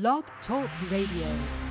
Blog Talk Radio.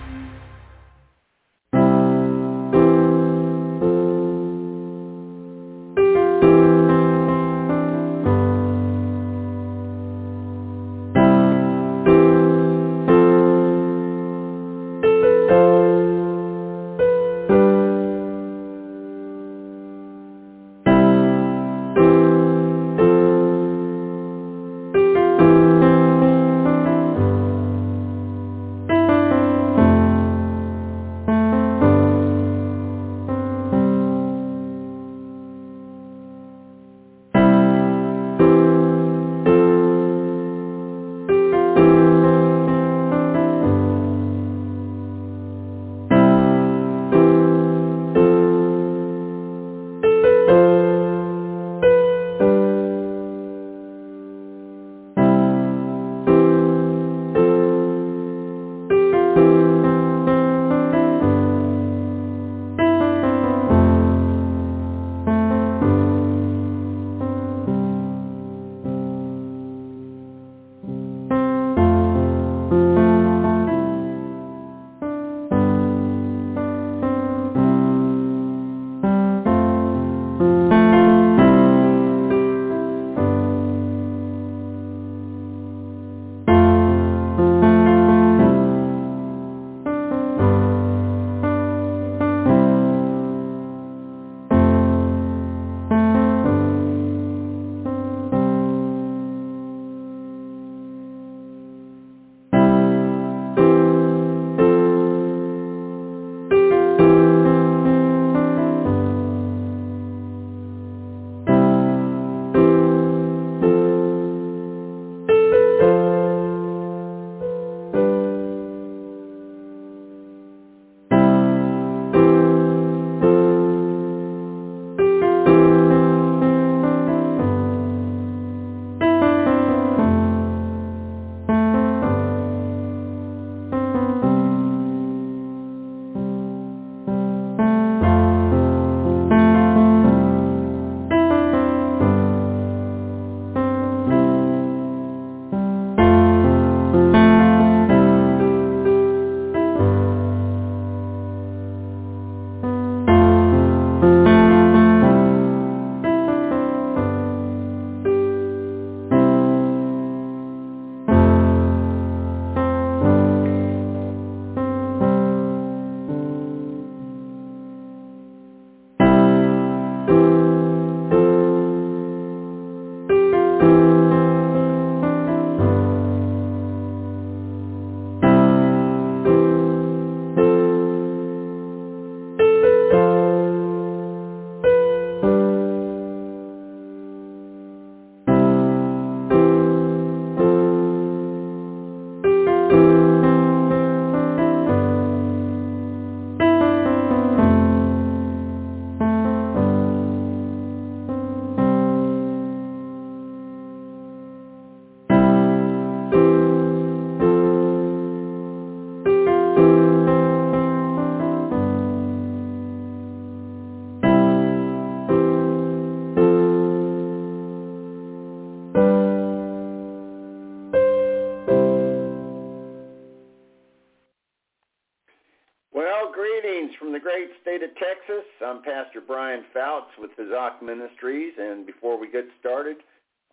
Pastor Brian Foutz with the Hazak Ministries, and before we get started,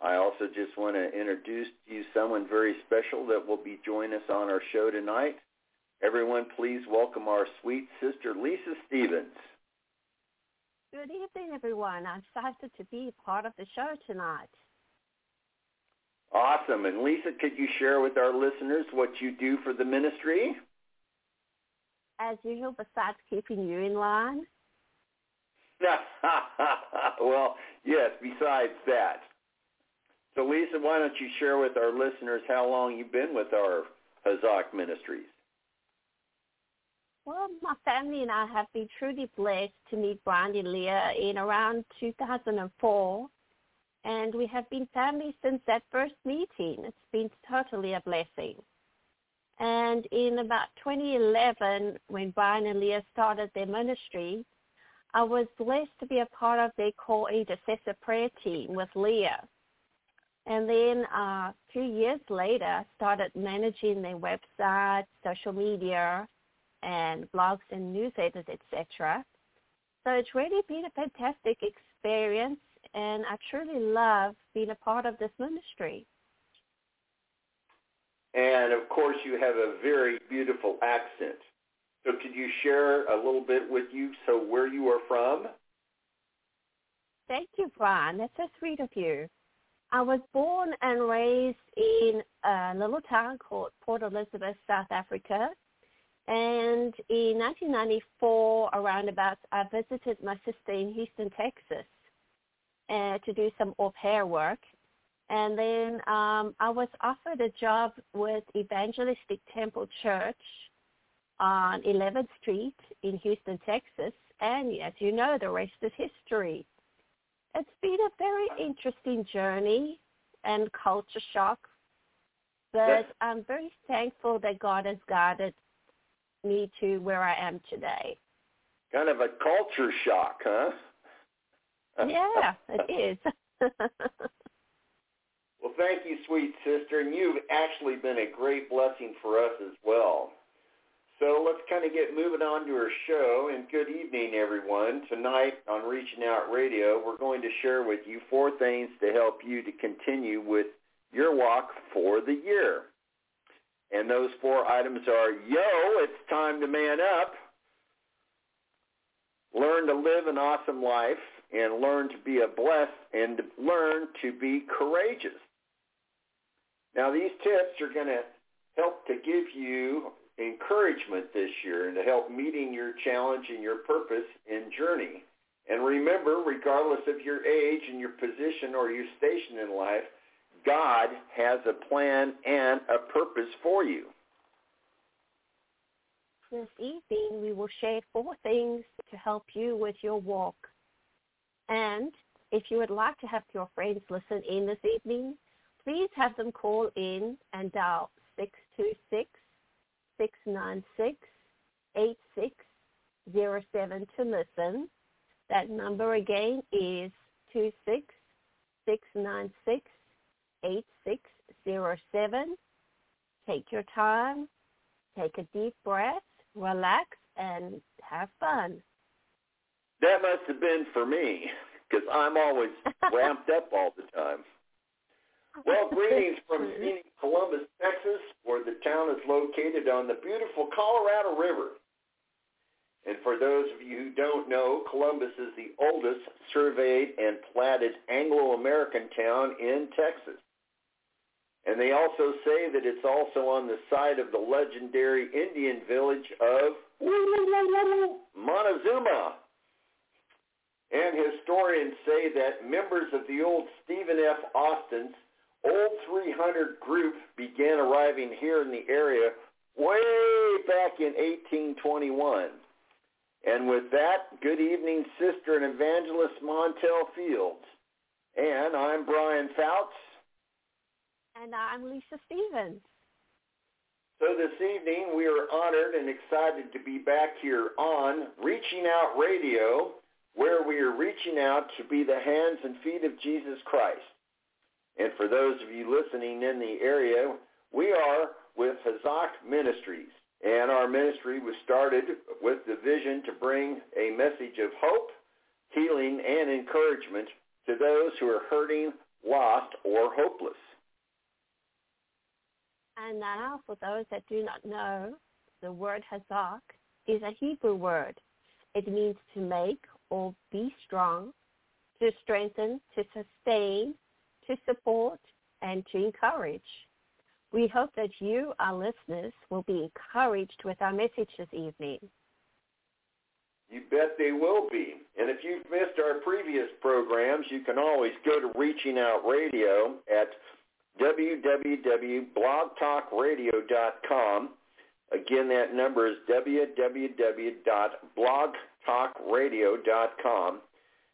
I also just want to introduce to you someone very special that will be joining us on our show tonight. Everyone, please welcome our sweet sister, Lisa Stevens. Good evening, everyone. I'm excited to be part of the show tonight. Awesome. And Lisa, could you share with our listeners what you do for the ministry? As usual, besides keeping you in line. well, yes, besides that. So Lisa, why don't you share with our listeners how long you've been with our Hazak Ministries? Well, my family and I have been truly blessed to meet Brian and Leah in around 2004. And we have been family since that first meeting. It's been totally a blessing. And in about 2011, when Brian and Leah started their ministry, I was blessed to be a part of their core intercessor prayer team with Leah. And then uh, two years later, started managing their website, social media, and blogs and newsletters, etc. So it's really been a fantastic experience, and I truly love being a part of this ministry. And of course, you have a very beautiful accent. So could you share a little bit with you, so where you are from? Thank you, Brian. That's so sweet of you. I was born and raised in a little town called Port Elizabeth, South Africa. And in 1994, around about, I visited my sister in Houston, Texas, uh, to do some au pair work. And then um, I was offered a job with Evangelistic Temple Church on 11th Street in Houston, Texas. And as you know, the rest is history. It's been a very interesting journey and culture shock, but Yes. I'm very thankful that God has guided me to where I am today. Kind of a culture shock, huh? Yeah, it is. Well, thank you, sweet sister, and you've actually been a great blessing for us as well. So let's kind of get moving on to our show, and good evening, everyone. Tonight on Reaching Out Radio, we're going to share with you four things to help you to continue with your walk for the year. And those four items are, yo, it's time to man up, learn to live an awesome life, and learn to be a blessed, and learn to be courageous. Now, these tips are going to help to give you encouragement this year and to help meeting your challenge and your purpose and journey. And remember, regardless of your age and your position or your station in life, God has a plan and a purpose for you. this evening, we will share four things to help you with your walk. And if you would like to have your friends listen in this evening, please have them call in and dial 626-696-8607 to listen. That number again is 26-696-8607. Take your time, take a deep breath, relax, and have fun. That must have been for me because I'm always ramped up all the time. Well, greetings from mm-hmm. scenic Columbus, Texas, where the town is located on the beautiful Colorado River. And for those of you who don't know, Columbus is the oldest surveyed and platted Anglo-American town in Texas. And they also say that it's also on the site of the legendary Indian village of Montezuma. And historians say that members of the old Stephen F. Austin's Old 300 group began arriving here in the area way back in 1821. And with that, good evening, Sister and Evangelist Montel Fields. And I'm Brian Foutz. And I'm Lisa Stevens. So this evening, we are honored and excited to be back here on Reaching Out Radio, where we are reaching out to be the hands and feet of Jesus Christ. And for those of you listening in the area, we are with Hazak Ministries. And our ministry was started with the vision to bring a message of hope, healing, and encouragement to those who are hurting, lost, or hopeless. And now, for those that do not know, the word hazak is a Hebrew word. It means to make or be strong, to strengthen, to sustain, to support, and to encourage. We hope that you, our listeners, will be encouraged with our message this evening. You bet they will be. And if you've missed our previous programs, you can always go to Reaching Out Radio at www.blogtalkradio.com. Again, that number is www.blogtalkradio.com.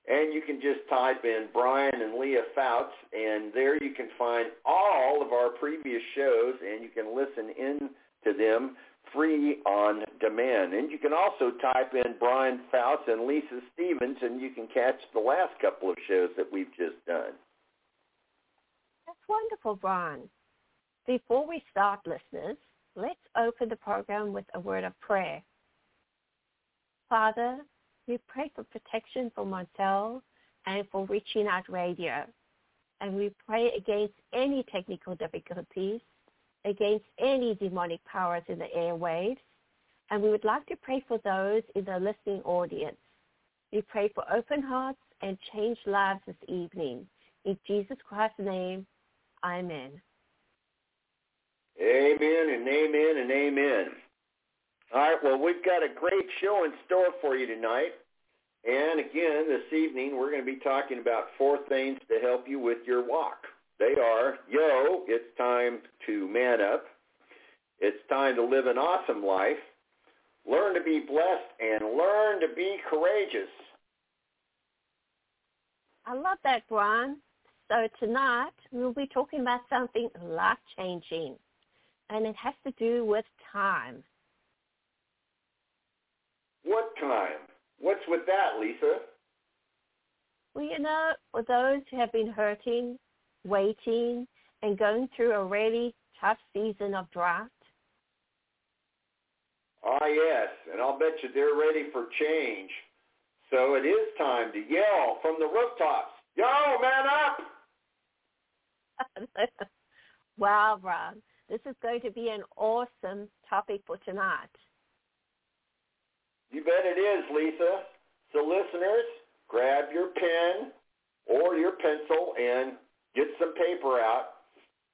And you can just type in Brian and Leah Foutz, and there you can find all of our previous shows, and you can listen in to them free on demand. And you can also type in Brian Foutz and Lisa Stevens, and you can catch the last couple of shows that we've just done. That's wonderful, Brian. Before we start, listeners, let's open the program with a word of prayer. Father, we pray for protection for Montel and for reaching out radio. And we pray against any technical difficulties, against any demonic powers in the airwaves. And we would like to pray for those in the listening audience. We pray for open hearts and changed lives this evening. In Jesus Christ's name, amen. Amen and amen and amen. All right, well, we've got a great show in store for you tonight. And again, this evening, we're going to be talking about four things to help you with your walk. They are, yo, it's time to man up. It's time to live an awesome life. Learn to be blessed and learn to be courageous. I love that, Brian. So tonight we'll be talking about something life-changing, and it has to do with time. What time? What's with that, Lisa? Well, you know, for those who have been hurting, waiting, and going through a really tough season of drought. Ah, yes, and I'll bet you they're ready for change. So it is time to yell from the rooftops, yo, man up! wow, Rob, this is going to be an awesome topic for tonight. You bet it is, Lisa. So listeners, grab your pen or your pencil and get some paper out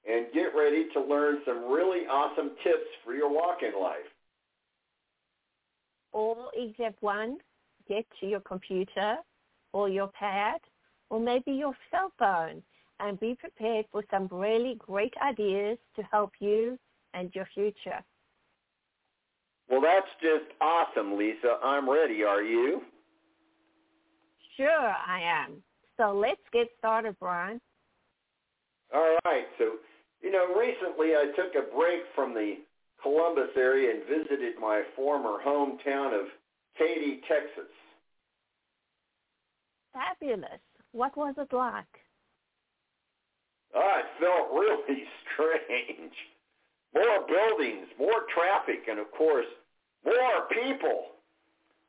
and get ready to learn some really awesome tips for your walking life. All except one, get to your computer or your pad or maybe your cell phone and be prepared for some really great ideas to help you and your future. Well, that's just awesome, Lisa. I'm ready. Are you? Sure, I am. So let's get started, Brian. All right. So, you know, recently I took a break from the Columbus area and visited my former hometown of Katy, Texas. Fabulous. What was it like? Oh, it felt really strange. More buildings, more traffic, and of course, more people.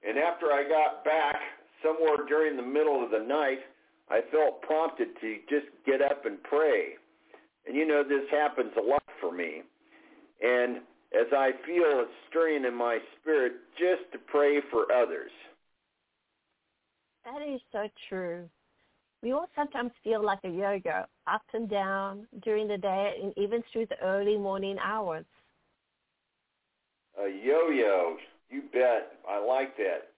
And after I got back, somewhere during the middle of the night, I felt prompted to just get up and pray. And you know, this happens a lot for me. And as I feel a stirring in my spirit, just to pray for others. That is so true. We all sometimes feel like a yo-yo, up and down during the day and even through the early morning hours. A yo-yo, you bet. I like that.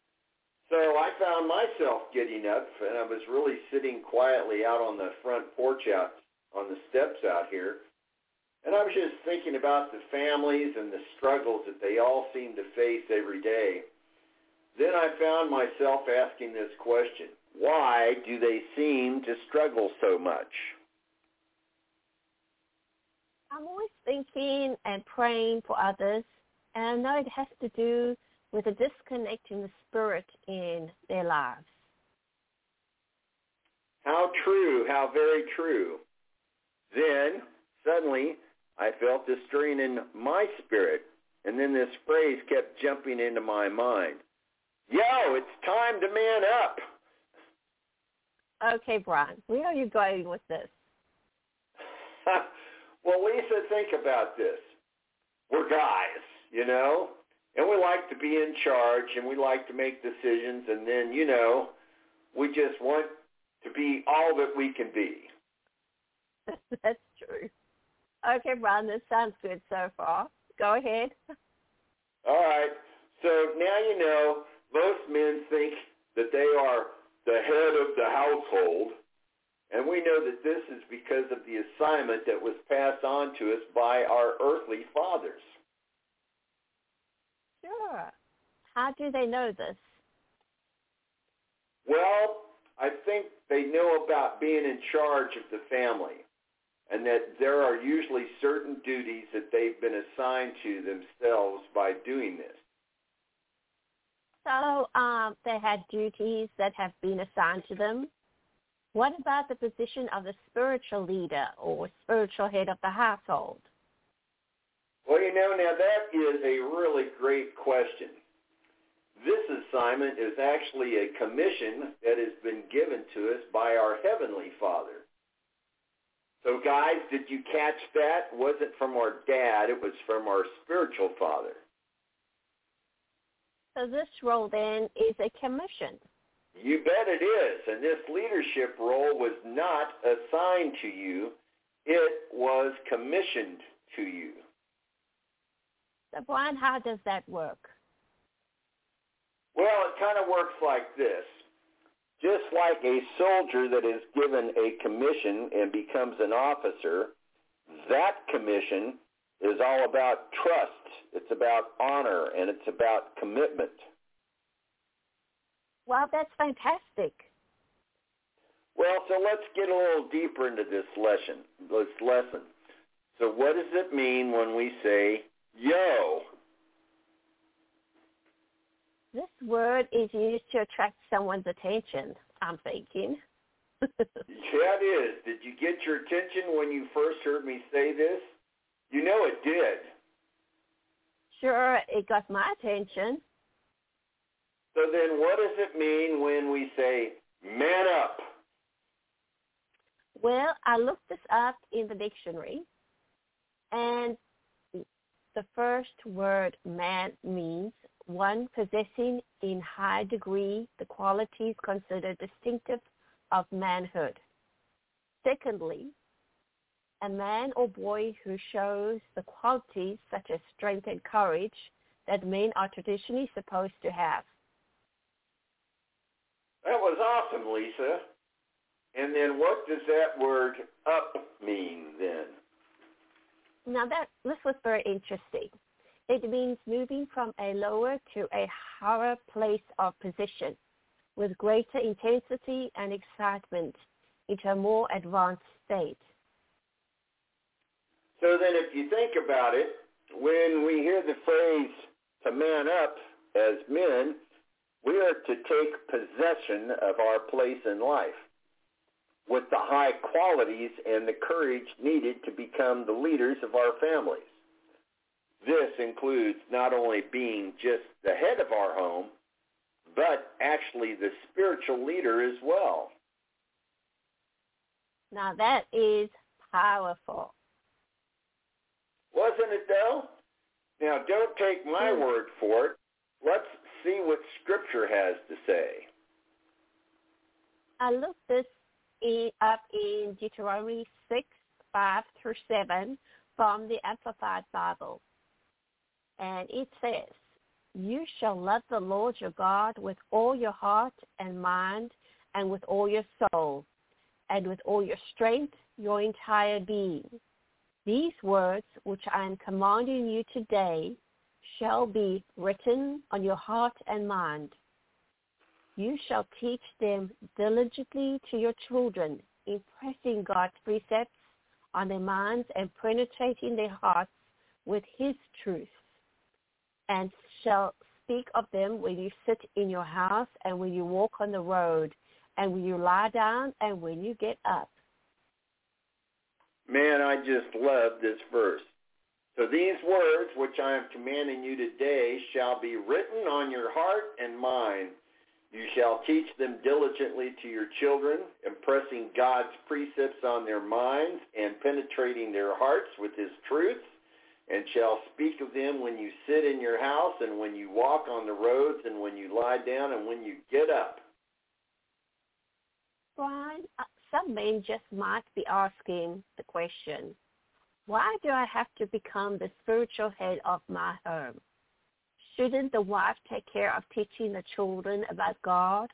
So I found myself getting up, and I was really sitting quietly out on the front porch out on the steps out here. And I was just thinking about the families and the struggles that they all seem to face every day. Then I found myself asking this question. Why do they seem to struggle so much? I'm always thinking and praying for others, and now it has to do with a disconnect in the spirit in their lives. How true, how very true. Then, suddenly, I felt this stirring in my spirit, and then this phrase kept jumping into my mind. Yo, it's time to man up. Okay, Brian, where are you going with this? well, Lisa, think about this. We're guys, you know, and we like to be in charge and we like to make decisions and then, you know, we just want to be all that we can be. That's true. Okay, Brian, this sounds good so far. Go ahead. All right. So now you know most men think that they are the head of the household. And we know that this is because of the assignment that was passed on to us by our earthly fathers. Sure. How do they know this? Well, I think they know about being in charge of the family and that there are usually certain duties that they've been assigned to themselves by doing this. So um, they had duties that have been assigned to them. What about the position of the spiritual leader or spiritual head of the household? Well, you know, now that is a really great question. This assignment is actually a commission that has been given to us by our Heavenly Father. So guys, did you catch that? It wasn't from our dad, it was from our spiritual father. So this role then is a commission. You bet it is. And this leadership role was not assigned to you. It was commissioned to you. So Brian, how does that work? Well, it kind of works like this. Just like a soldier that is given a commission and becomes an officer, that commission is all about trust. It's about honor and it's about commitment. Wow, that's fantastic. Well, so let's get a little deeper into this lesson. This lesson. So what does it mean when we say yo? This word is used to attract someone's attention, I'm thinking. yeah, it is. Did you get your attention when you first heard me say this? You know it did. Sure, it got my attention. So then what does it mean when we say man up? Well, I looked this up in the dictionary, and the first word man means one possessing in high degree the qualities considered distinctive of manhood. Secondly, a man or boy who shows the qualities such as strength and courage that men are traditionally supposed to have. That was awesome, Lisa. And then what does that word up mean then? Now that this was very interesting. It means moving from a lower to a higher place of position with greater intensity and excitement into a more advanced state. So then if you think about it, when we hear the phrase to man up as men, we are to take possession of our place in life with the high qualities and the courage needed to become the leaders of our families. This includes not only being just the head of our home, but actually the spiritual leader as well. Now that is powerful. Wasn't it though? Now don't take my mm. word for it. Let's see what Scripture has to say. I looked this up in Deuteronomy 6, 5 through 7 from the Amplified Bible. And it says, You shall love the Lord your God with all your heart and mind and with all your soul and with all your strength, your entire being. These words which I am commanding you today shall be written on your heart and mind. You shall teach them diligently to your children, impressing God's precepts on their minds and penetrating their hearts with his truth, and shall speak of them when you sit in your house and when you walk on the road and when you lie down and when you get up. Man, I just love this verse. So these words which I am commanding you today shall be written on your heart and mind. You shall teach them diligently to your children, impressing God's precepts on their minds and penetrating their hearts with his truths, and shall speak of them when you sit in your house and when you walk on the roads and when you lie down and when you get up. Brian, uh, some men just might be asking the question, why do I have to become the spiritual head of my home? Shouldn't the wife take care of teaching the children about God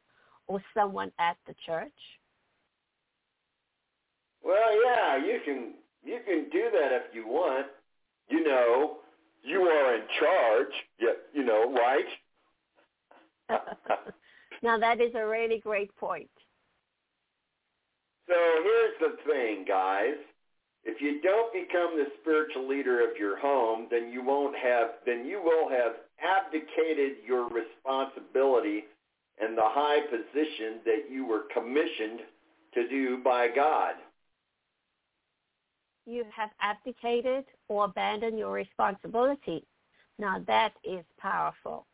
or someone at the church? Well, yeah, you can you can do that if you want. You know, you are in charge. You, you know, right? now that is a really great point. So here's the thing, guys. If you don't become the spiritual leader of your home, then you won't have, then you will have abdicated your responsibility and the high position that you were commissioned to do by God. You have abdicated or abandoned your responsibility. Now that is powerful.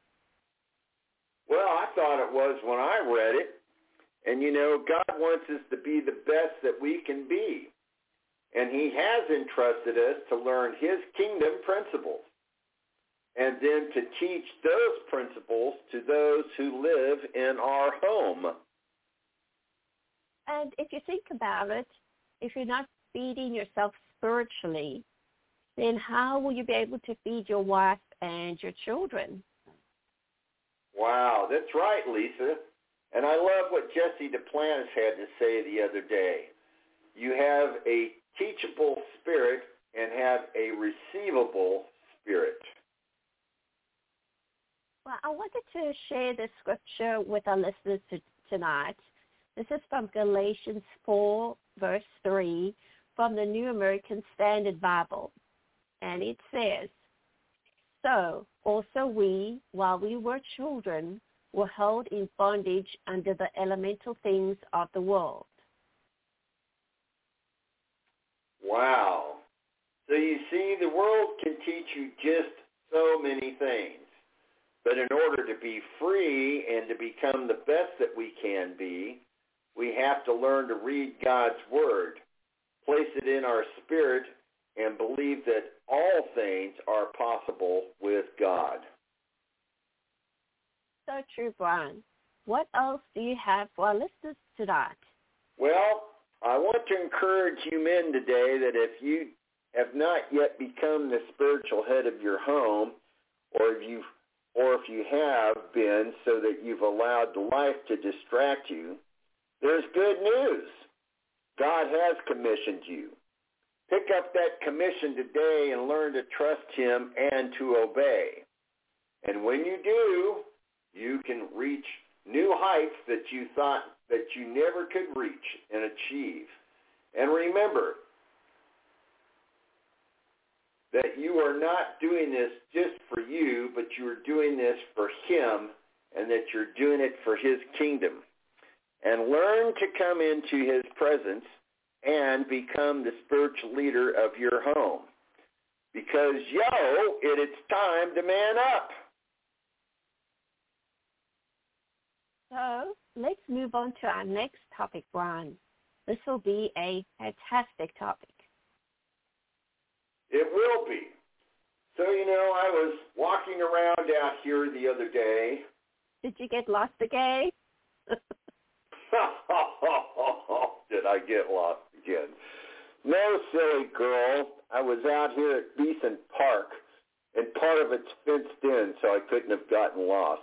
Well, I thought it was when I read it. And you know, God wants us to be the best that we can be. And he has entrusted us to learn his kingdom principles and then to teach those principles to those who live in our home. And if you think about it, if you're not feeding yourself spiritually, then how will you be able to feed your wife and your children? Wow, that's right, Lisa. And I love what Jesse Duplantis had to say the other day. You have a teachable spirit and have a receivable spirit. Well, I wanted to share the scripture with our listeners to, tonight. This is from Galatians 4, verse 3, from the New American Standard Bible. And it says, So also we, while we were children, were held in bondage under the elemental things of the world. Wow. So you see, the world can teach you just so many things. But in order to be free and to become the best that we can be, we have to learn to read God's Word, place it in our spirit, and believe that all things are possible with God. So true, Brian. What else do you have for our listeners tonight? Well, I want to encourage you men today that if you have not yet become the spiritual head of your home, or if you've or if you have been so that you've allowed life to distract you, there's good news. God has commissioned you. Pick up that commission today and learn to trust him and to obey. And when you do, you can reach new heights that you thought that you never could reach and achieve. And remember, that you are not doing this just for you, but you are doing this for him and that you're doing it for his kingdom. And learn to come into his presence and become the spiritual leader of your home. Because, yo, it is time to man up. So let's move on to our next topic, Brian. This will be a fantastic topic. It will be. So, you know, I was walking around out here the other day. Did you get lost again? Did I get lost again? No, silly girl. I was out here at Beeson Park, and part of it's fenced in, so I couldn't have gotten lost.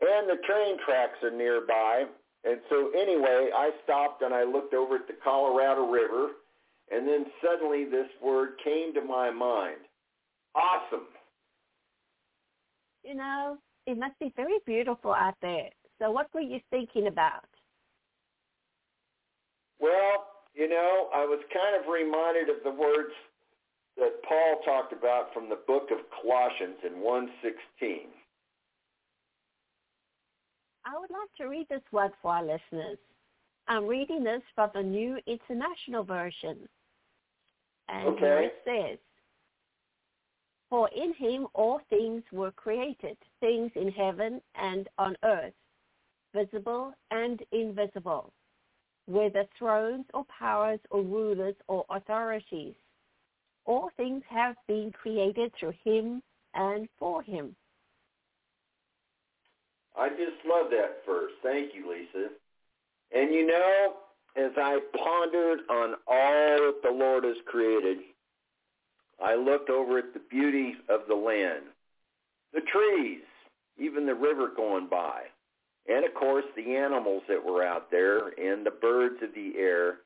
And the train tracks are nearby, and so anyway, I stopped and I looked over at the Colorado River, and then suddenly this word came to my mind. Awesome. You know, it must be very beautiful out there. So what were you thinking about? Well, you know, I was kind of reminded of the words that Paul talked about from the book of Colossians in 116. I would like to read this word for our listeners. I'm reading this from the New International Version. And okay. here it says, For in him all things were created, things in heaven and on earth, visible and invisible, whether thrones or powers or rulers or authorities. All things have been created through him and for him. I just love that verse. Thank you, Lisa. And you know, as I pondered on all that the Lord has created, I looked over at the beauty of the land, the trees, even the river going by, and of course the animals that were out there and the birds of the air.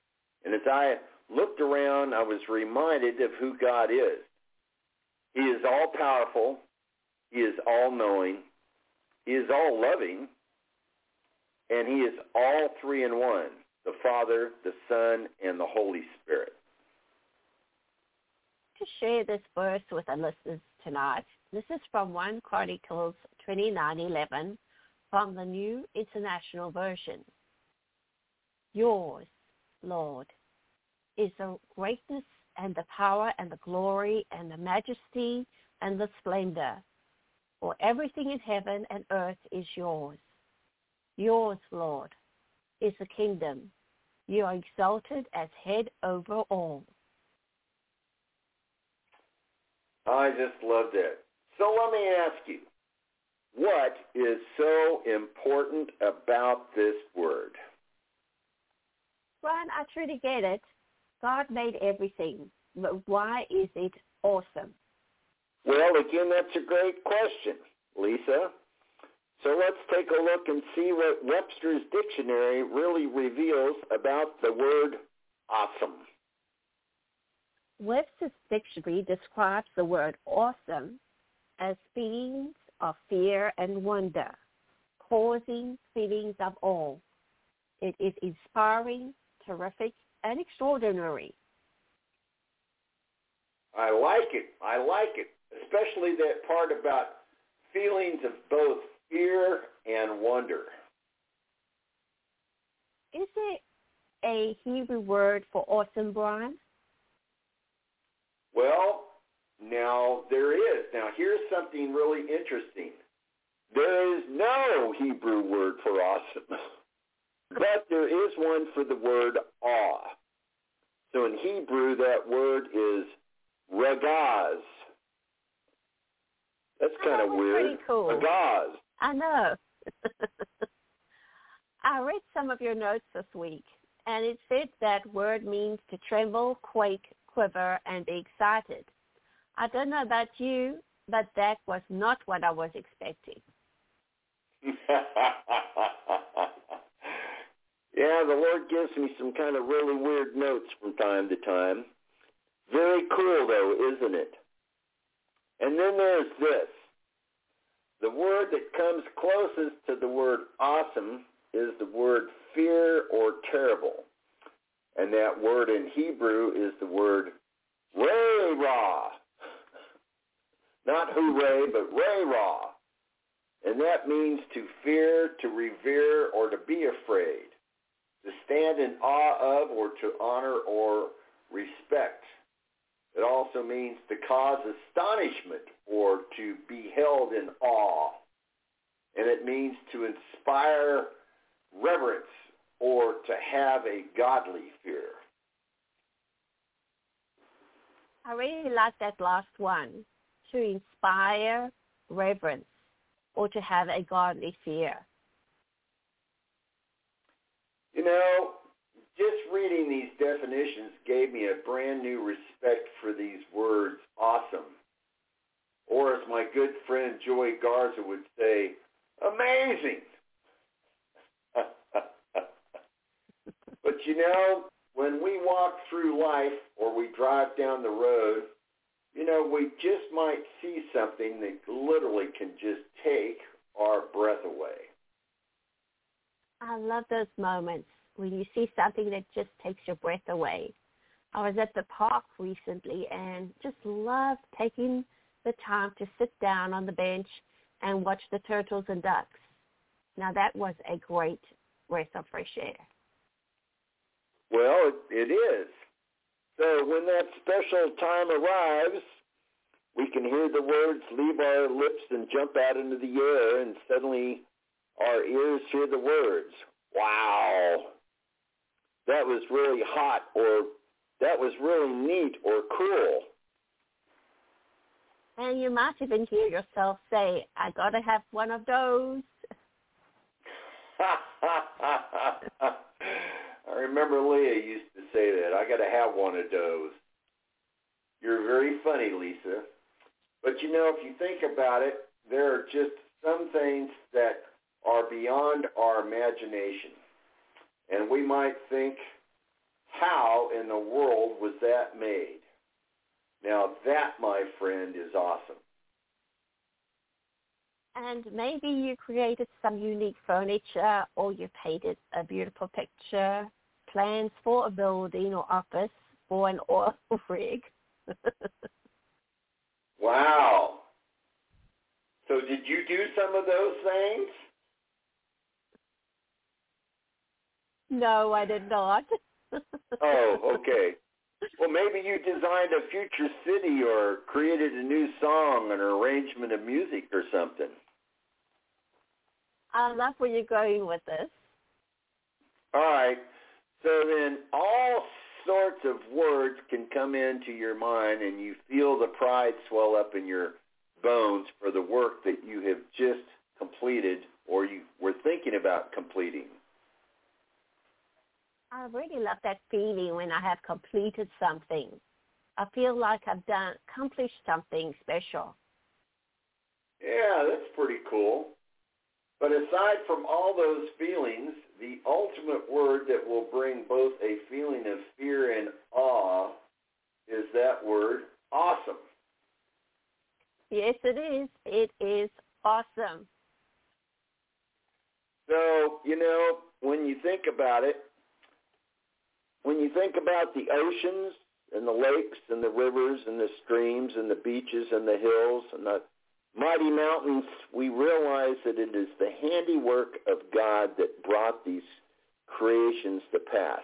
And as I looked around, I was reminded of who God is. He is all powerful. He is all knowing. He is all loving. And he is all three in one the Father, the Son, and the Holy Spirit. To share this verse with our listeners tonight, this is from 1 Chronicles 29:11 from the New International Version. Yours, Lord, is the greatness and the power and the glory and the majesty and the splendor. For everything in heaven and earth is yours. Yours, Lord, is the kingdom. You are exalted as head over all. I just loved it. So let me ask you, what is so important about this word? Brian, I truly get it. God made everything, but why is it awesome? Well, again, that's a great question, Lisa. So let's take a look and see what Webster's dictionary really reveals about the word awesome. Webster's dictionary describes the word awesome as feelings of fear and wonder, causing feelings of awe. It is inspiring, terrific, and extraordinary. I like it. I like it. Especially that part about feelings of both fear and wonder. Is it a Hebrew word for awesome, Brian? Well, now there is. Now here's something really interesting. There is no Hebrew word for awesome, but there is one for the word awe. So in Hebrew, that word is ragaz. That's oh, kind of weird. Pretty cool. Ragaz. I know. I read some of your notes this week, and it said that word means to tremble, quake, quiver, and be excited. I don't know about you, but that was not what I was expecting. yeah, the Lord gives me some kind of really weird notes from time to time. Very cool, though, isn't it? And then there's this. The word that comes closest to the word awesome is the word fear or terrible. And that word in Hebrew is the word Ra. Not hooray, but Ra. And that means to fear, to revere, or to be afraid. To stand in awe of or to honor or respect. It also means to cause astonishment or to be held in awe. And it means to inspire reverence or to have a godly fear. I really like that last one, to inspire reverence or to have a godly fear. You know, just reading these definitions gave me a brand new respect for these words, awesome. Or as my good friend Joey Garza would say, amazing. but you know, when we walk through life or we drive down the road, you know, we just might see something that literally can just take our breath away. I love those moments when you see something that just takes your breath away. I was at the park recently and just loved taking the time to sit down on the bench and watch the turtles and ducks. Now that was a great breath of fresh air. Well, it, is. So when that special time arrives, we can hear the words leave our lips and jump out into the air, and suddenly our ears hear the words, wow, that was really hot, or that was really neat or cool. And you might even hear yourself say, I got to have one of those. I remember Leah used to say that. I got to have one of those. You're very funny, Lisa. But you know, if you think about it, there are just some things that are beyond our imagination. And we might think, how in the world was that made? Now that, my friend, is awesome. And maybe you created some unique furniture or you painted a beautiful picture, plans for a building or office for an oil rig. wow. So did you do some of those things? No, I did not. oh, okay. Well, maybe you designed a future city or created a new song, an arrangement of music or something. I love where you're going with this. All right. So then all sorts of words can come into your mind and you feel the pride swell up in your bones for the work that you have just completed or you were thinking about completing. I really love that feeling when I have completed something. I feel like I've done accomplished something special. Yeah, that's pretty cool. But aside from all those feelings, the ultimate word that will bring both a feeling of fear and awe is that word awesome. Yes, it is. It is awesome. So, you know, when you think about it, when you think about the oceans and the lakes and the rivers and the streams and the beaches and the hills and the mighty mountains, we realize that it is the handiwork of God that brought these creations to pass.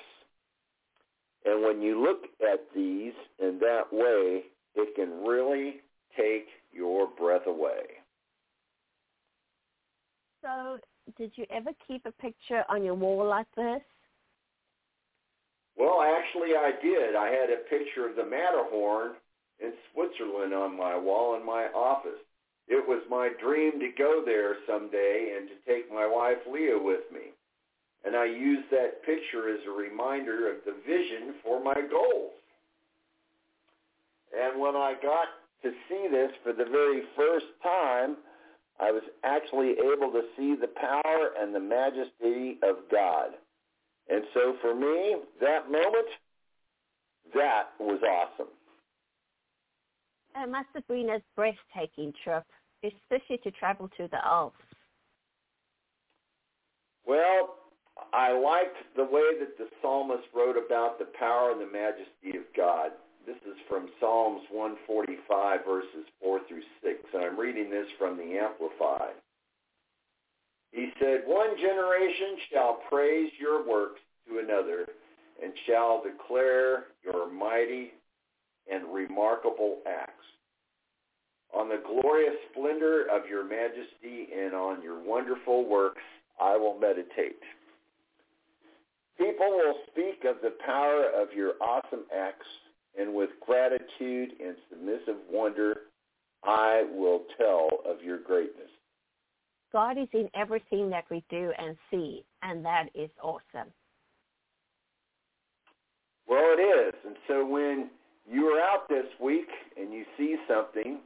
And when you look at these in that way, it can really take your breath away. So, did you ever keep a picture on your wall like this? Well, actually, I did. I had a picture of the Matterhorn in Switzerland on my wall in my office. It was my dream to go there someday and to take my wife Leah with me. And I used that picture as a reminder of the vision for my goals. And when I got to see this for the very first time, I was actually able to see the power and the majesty of God. And so for me, that moment, that was awesome. It must have been a breathtaking trip, especially to travel to the Alps. Well, I liked the way that the psalmist wrote about the power and the majesty of God. This is from Psalms 145, verses 4 through 6, and I'm reading this from the Amplified. He said, One generation shall praise your works to another and shall declare your mighty and remarkable acts. On the glorious splendor of your majesty and on your wonderful works I will meditate. People will speak of the power of your awesome acts, and with gratitude and submissive wonder, I will tell of your greatness. God is in everything that we do and see, and that is awesome. Well, it is. And so when you are out this week and you see something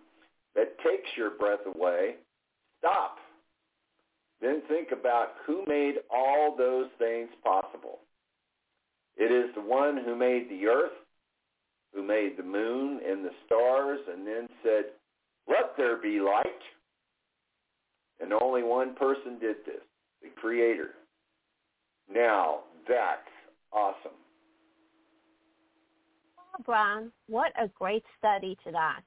that takes your breath away, stop. Then think about who made all those things possible. It is the one who made the earth, who made the moon and the stars, and then said, let there be light. And only one person did this, the Creator. Now, that's awesome. Brian, what a great study to that.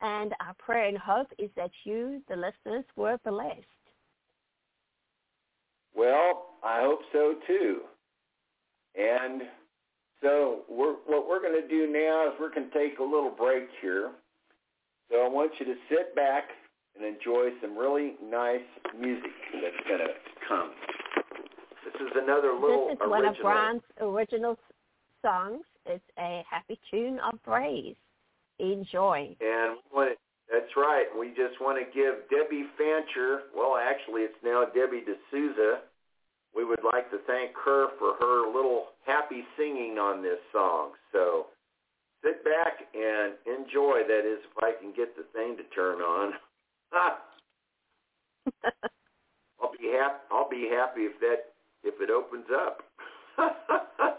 And our prayer and hope is that you, the listeners, were blessed. Well, I hope so too. And so we're, what we're going to do now is we're going to take a little break here. So I want you to sit back and enjoy some really nice music that's going to come. This is another little This is original. one of Brian's original songs. It's a happy tune of praise. Enjoy. And what, that's right. We just want to give Debbie Fancher, well, actually it's now Debbie D'Souza. We would like to thank her for her little happy singing on this song. So sit back and enjoy. That is, if I can get the thing to turn on. I'll be happy. I'll be happy if that if it opens up.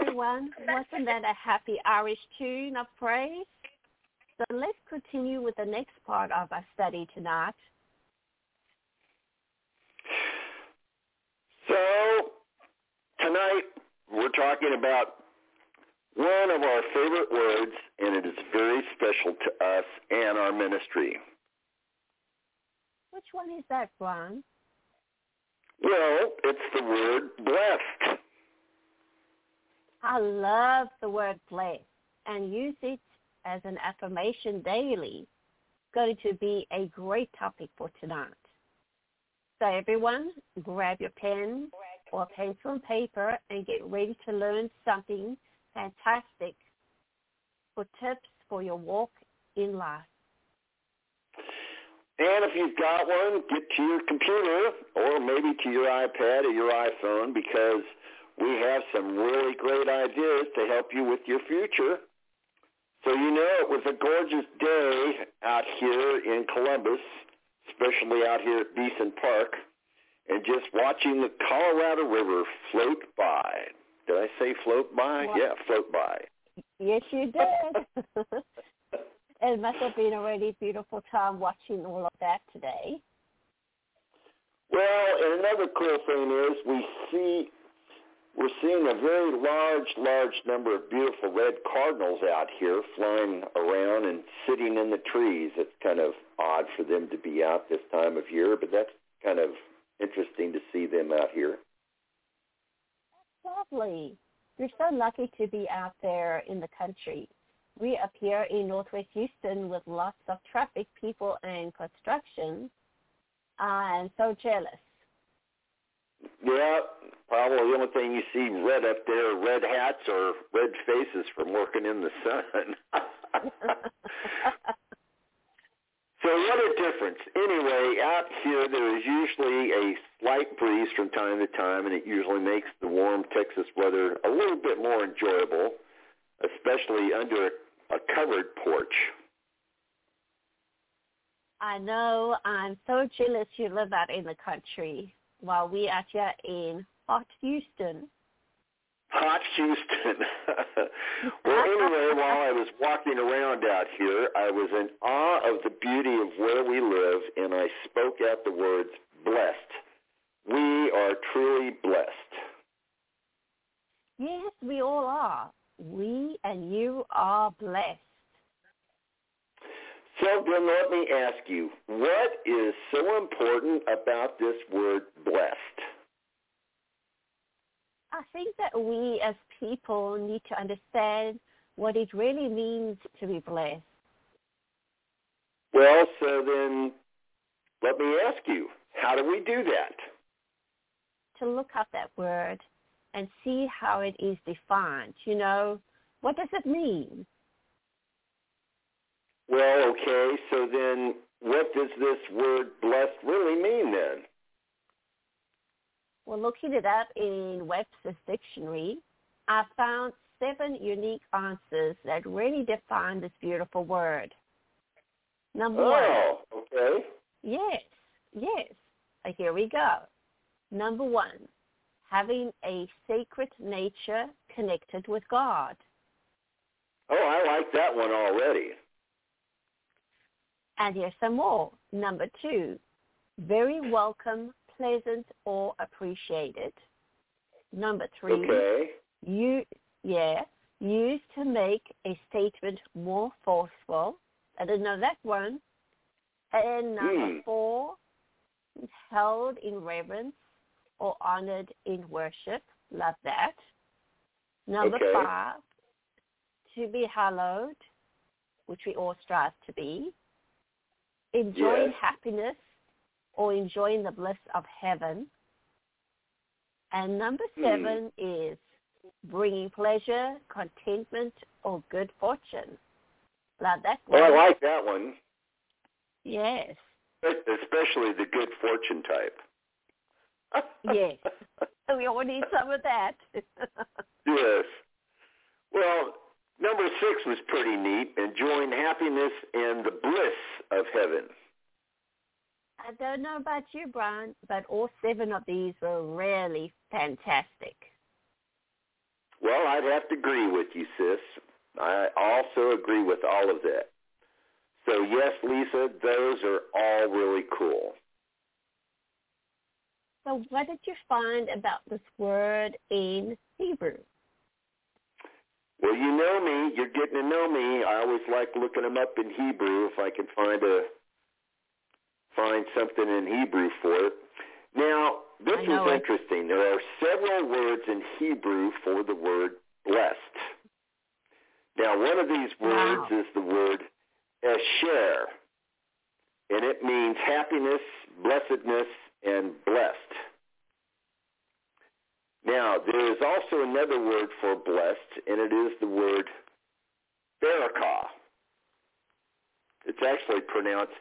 everyone. Wasn't that a happy Irish tune of praise? So let's continue with the next part of our study tonight. So tonight we're talking about one of our favorite words, and it is very special to us and our ministry. Which one is that, Brian? Well, it's the word blessed. I love the word blessed and use it as an affirmation daily. It's Going to be a great topic for tonight. So everyone, grab your pen or pencil and paper and get ready to learn something fantastic for tips for your walk in life. And if you've got one, get to your computer or maybe to your iPad or your iPhone because we have some really great ideas to help you with your future. So you know it was a gorgeous day out here in Columbus, especially out here at Beason Park, and just watching the Colorado River float by. Did I say float by? What? Yeah, float by. Yes, you did. it must have been a really beautiful time watching all of that today. Well, and another cool thing is we see we're seeing a very large, large number of beautiful red cardinals out here flying around and sitting in the trees. It's kind of odd for them to be out this time of year, but that's kind of interesting to see them out here. Lovely. You're so lucky to be out there in the country. We up here in Northwest Houston with lots of traffic, people, and construction. I'm so jealous. Yeah, probably the only thing you see red up there, red hats or red faces from working in the sun. So what a difference. Anyway, out here there is usually a slight breeze from time to time, and it usually makes the warm Texas weather a little bit more enjoyable, especially under a, a covered porch. I know I'm so jealous you live out in the country while we are here in hot Houston. Hot Houston. well, anyway, while I was walking around out here, I was in awe of the beauty of where we live, and I spoke out the words, blessed. We are truly blessed. Yes, we all are. We and you are blessed. So then let me ask you, what is so important about this word blessed? I think that we as people need to understand what it really means to be blessed. Well, so then let me ask you, how do we do that? To look up that word and see how it is defined. You know, what does it mean? Well, okay, so then what does this word blessed really mean then? Well, looking it up in Webster's dictionary, I found seven unique answers that really define this beautiful word. Number oh, one. okay. Yes, yes. Here we go. Number one, having a sacred nature connected with God. Oh, I like that one already. And here's some more. Number two, very welcome, pleasant, or appreciated. Number three, okay. you yeah, used to make a statement more forceful. I didn't know that one. And number Hmm. four, held in reverence or honored in worship. Love that. Number Okay. five, to be hallowed, which we all strive to be. Enjoying Yes. happiness or enjoying the bliss of heaven. And number Hmm. seven is bringing pleasure, contentment, or good fortune. Love that one. Well, I like that one, Yes, especially the good fortune type. yes. we all need some of that. yes. Well, number six was pretty neat. Enjoying happiness and the bliss of heaven. I don't know about you, Brian, but all seven of these were really fantastic. Well, I'd have to agree with you, sis. I also agree with all of that. So yes, Lisa, those are all really cool. So what did you find about this word in Hebrew? Well, you know me. You're getting to know me. I always like looking them up in Hebrew if I can find a find something in Hebrew for it. Now, this is it. interesting. There are several words in Hebrew for the word blessed. Now, one of these words Wow. is the word esher, and it means happiness, blessedness, and blessed. Now, there is also another word for blessed, and it is the word barakah. It's actually pronounced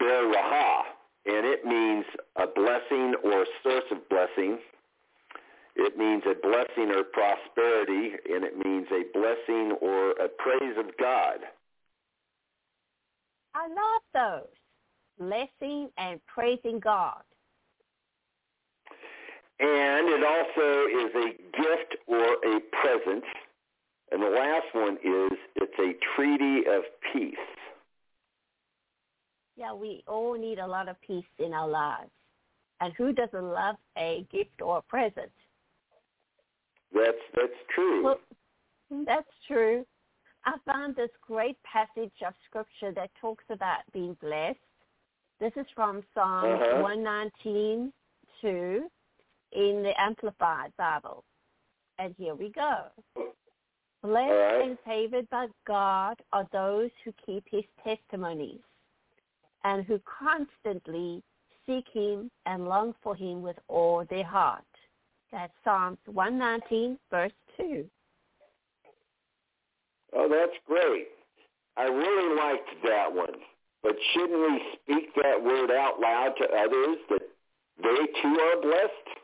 beraha, and it means a blessing or a source of blessing. It means a blessing or prosperity, and it means a blessing or a praise of God. I love those. Blessing and praising God. And it also is a gift or a present. And the last one is it's a treaty of peace. Yeah, we all need a lot of peace in our lives. And who doesn't love a gift or a present? That's that's true. Well, that's true. I found this great passage of scripture that talks about being blessed. This is from Psalm Uh-huh. 119, 2 in the Amplified Bible. And here we go. Blessed right. and favored by God are those who keep his testimonies and who constantly seek him and long for him with all their heart. That's Psalms 119, verse 2. Oh, that's great. I really liked that one. But shouldn't we speak that word out loud to others that they too are blessed?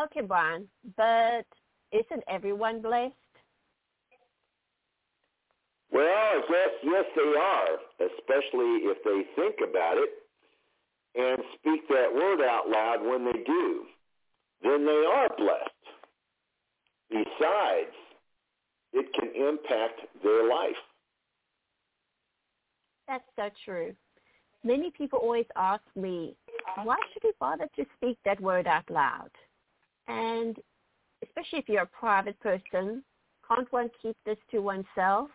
Okay, Brian, but isn't everyone blessed? Well, yes, yes, they are, especially if they think about it and speak that word out loud when they do. Then they are blessed. Besides, it can impact their life. That's so true. Many people always ask me, why should we bother to speak that word out loud? And especially if you're a private person, can't one keep this to oneself?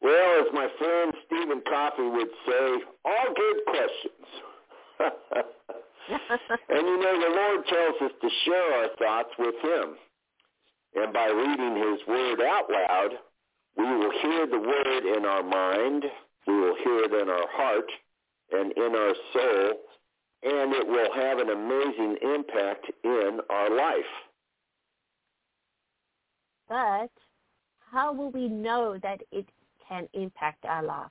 Well, as my friend Stephen Coffey would say, all good questions. and you know, the Lord tells us to share our thoughts with him. And by reading his word out loud, we will hear the word in our mind, we will hear it in our heart and in our soul, and it will have an amazing impact in our life. But how will we know that it can impact our lives?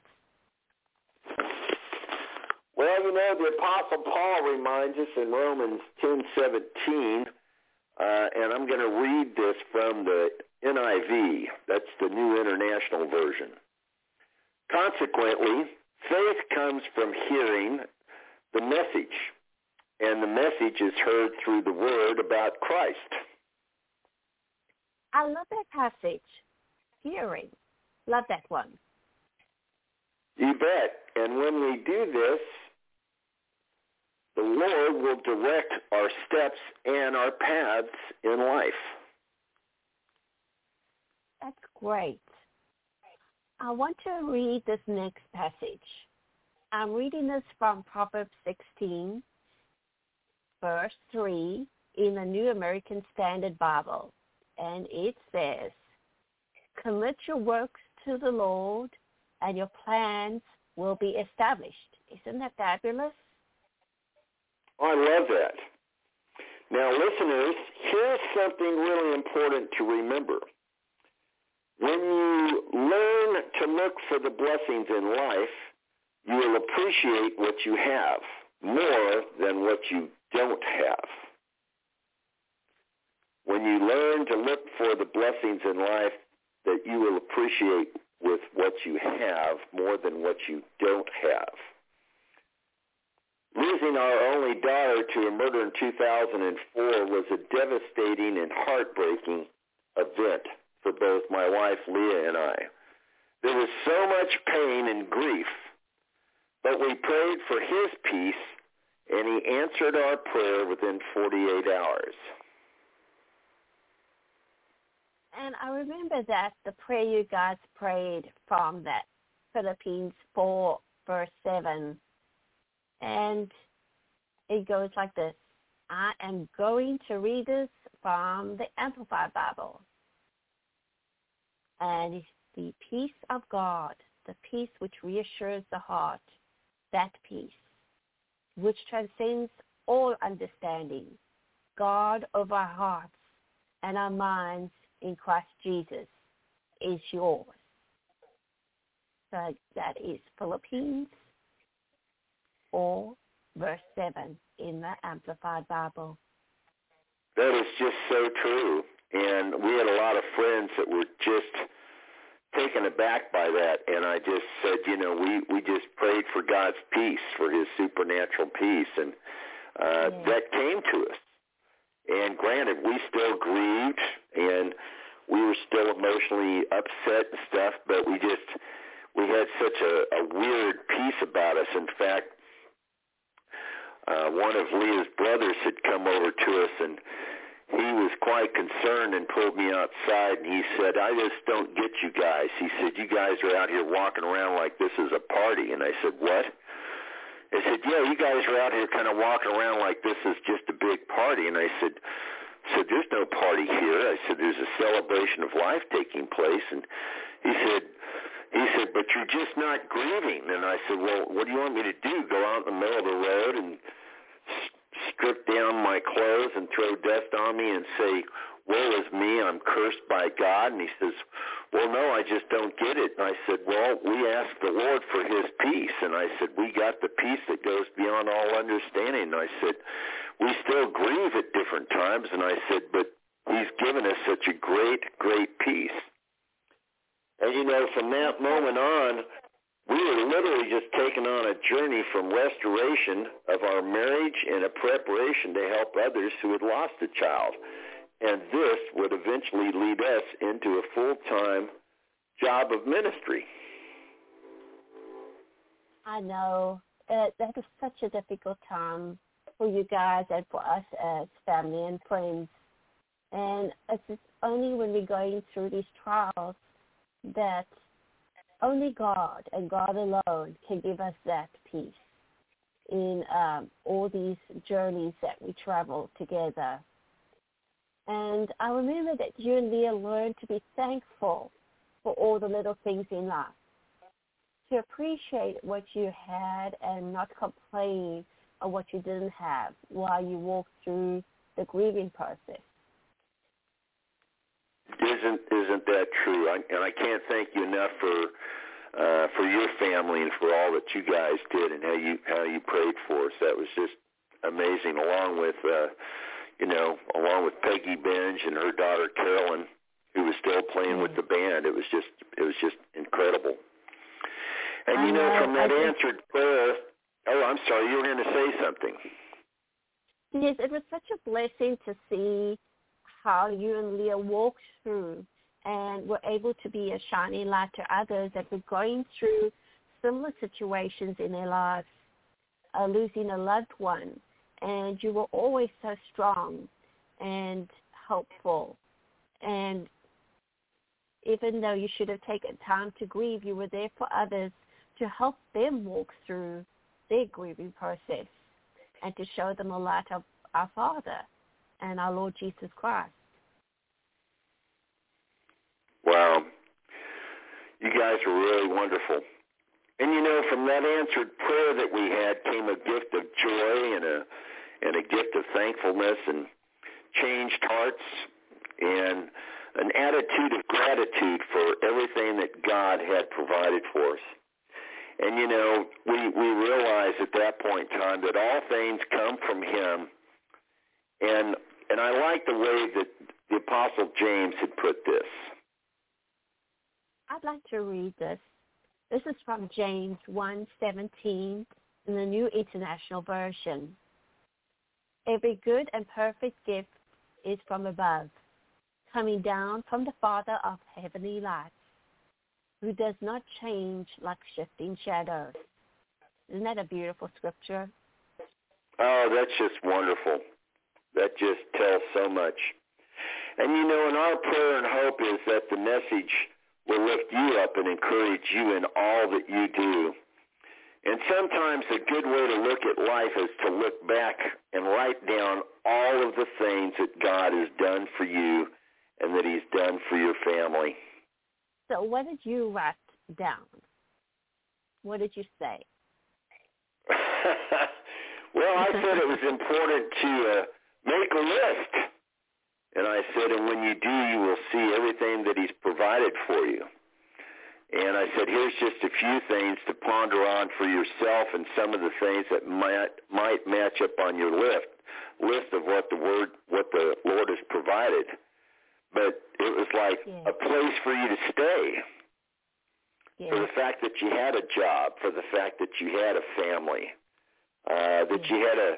Well, you know, the Apostle Paul reminds us in Romans 10:17, uh, and I'm going to read this from the NIV. That's the New International Version. Consequently, faith comes from hearing the message, and the message is heard through the word about Christ. I love that passage. Hearing. Love that one. You bet. And when we do this, the Lord will direct our steps and our paths in life. That's great. I want to read this next passage. I'm reading this from Proverbs 16, verse 3 in the New American Standard Bible. And it says, Commit your works to the Lord, and your plans will be established. Isn't that fabulous? I love that. Now, listeners, here's something really important to remember. When you learn to look for the blessings in life, you will appreciate what you have more than what you don't have. When you learn to look for the blessings in life that you will appreciate with what you have more than what you don't have. Losing our only daughter to a murder in 2004 was a devastating and heartbreaking event for both my wife Leah and I. There was so much pain and grief, but we prayed for his peace and he answered our prayer within 48 hours. And I remember that the prayer you guys prayed from that Philippians 4 verse 7 and it goes like this. I am going to read this from the Amplified Bible. And the peace of God, the peace which reassures the heart, that peace, which transcends all understanding, God of our hearts and our minds in Christ Jesus is yours. So that is Philippians 4, verse 7 in the Amplified Bible. That is just so true. And we had a lot of friends that were just taken aback by that. And I just said, you know, we, we just prayed for God's peace, for his supernatural peace. And uh, yeah. that came to us. And granted, we still grieved and we were still emotionally upset and stuff, but we just, we had such a, a weird peace about us. In fact, uh, one of Leah's brothers had come over to us and he was quite concerned and pulled me outside and he said, I just don't get you guys. He said, you guys are out here walking around like this is a party. And I said, what? I said, yeah, you guys are out here kind of walking around like this is just a big party. And I said, said, there's no party here. I said, there's a celebration of life taking place. And he said, he said, but you're just not grieving. And I said, well, what do you want me to do? Go out in the middle of the road and strip down my clothes and throw dust on me and say, woe is me, I'm cursed by God? And he says, well, no, I just don't get it. And I said, well, we asked the Lord for his peace. And I said, we got the peace that goes beyond all understanding. And I said, we still grieve at different times. And I said, but he's given us such a great, great peace. And you know, from that moment on, we were literally just taken on a journey from restoration of our marriage and a preparation to help others who had lost a child. And this would eventually lead us into a full-time job of ministry. I know. Uh, that is such a difficult time for you guys and for us as family and friends. And it's only when we're going through these trials that only God and God alone can give us that peace. in um, all these journeys that we travel together. And I remember that you and Leah learned to be thankful for all the little things in life, to appreciate what you had and not complain of what you didn't have while you walked through the grieving process. Isn't isn't that true? I, and I can't thank you enough for uh, for your family and for all that you guys did and how you how you prayed for us. That was just amazing. Along with uh, you know, along with Peggy Benge and her daughter Carolyn, who was still playing with the band. It was just it was just incredible. And you know, from that answered prayer, oh, I'm sorry, you were going to say something. Yes, it was such a blessing to see how you and Leah walked through and were able to be a shining light to others that were going through similar situations in their lives, uh, losing a loved one. And you were always so strong and helpful. And even though you should have taken time to grieve, you were there for others to help them walk through their grieving process and to show them the light of our Father and our Lord Jesus Christ. Wow. You guys were really wonderful. And you know, from that answered prayer that we had came a gift of joy and a and a gift of thankfulness and changed hearts and an attitude of gratitude for everything that God had provided for us. And you know, we we realized at that point in time that all things come from him and and I like the way that the apostle James had put this. I'd like to read this. This is from James 1:17 in the New International Version. Every good and perfect gift is from above, coming down from the Father of heavenly lights, who does not change like shifting shadows. Isn't that a beautiful scripture? Oh, that's just wonderful. That just tells so much. And you know, and our prayer and hope is that the message will lift you up and encourage you in all that you do. And sometimes a good way to look at life is to look back and write down all of the things that God has done for you and that he's done for your family. So what did you write down? What did you say? well, I said it was important to uh, make a list and I said, and when you do, you will see everything that he's provided for you. And I said, here's just a few things to ponder on for yourself and some of the things that might might match up on your list list of what the word what the Lord has provided. But it was like yeah. a place for you to stay. Yeah. For the fact that you had a job, for the fact that you had a family, uh, that yeah. you had a,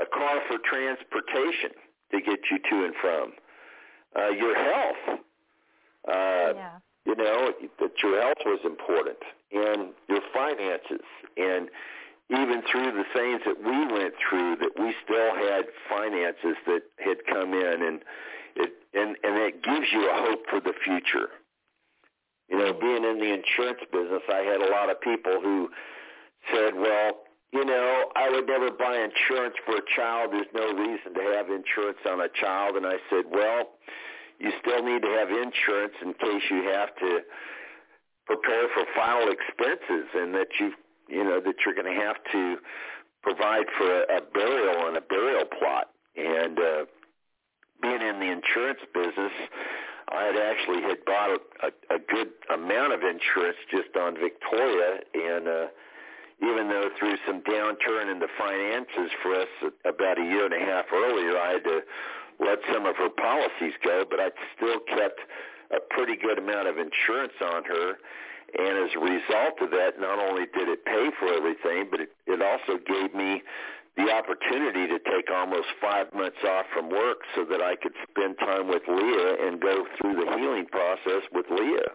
a car for transportation to get you to and from. Uh, your health, uh, yeah. you know, that your health was important, and your finances, and even through the things that we went through, that we still had finances that had come in, and it and and it gives you a hope for the future. You know, being in the insurance business, I had a lot of people who said, "Well, you know, I would never buy insurance for a child. There's no reason to have insurance on a child. And I said, well, you still need to have insurance in case you have to prepare for final expenses and that you, you know, that you're going to have to provide for a, a burial and a burial plot. And uh, being in the insurance business, I had actually had bought a, a, a good amount of insurance just on Victoria and. uh even though through some downturn in the finances for us about a year and a half earlier, I had to let some of her policies go, but I still kept a pretty good amount of insurance on her. And as a result of that, not only did it pay for everything, but it, it also gave me the opportunity to take almost five months off from work so that I could spend time with Leah and go through the healing process with Leah.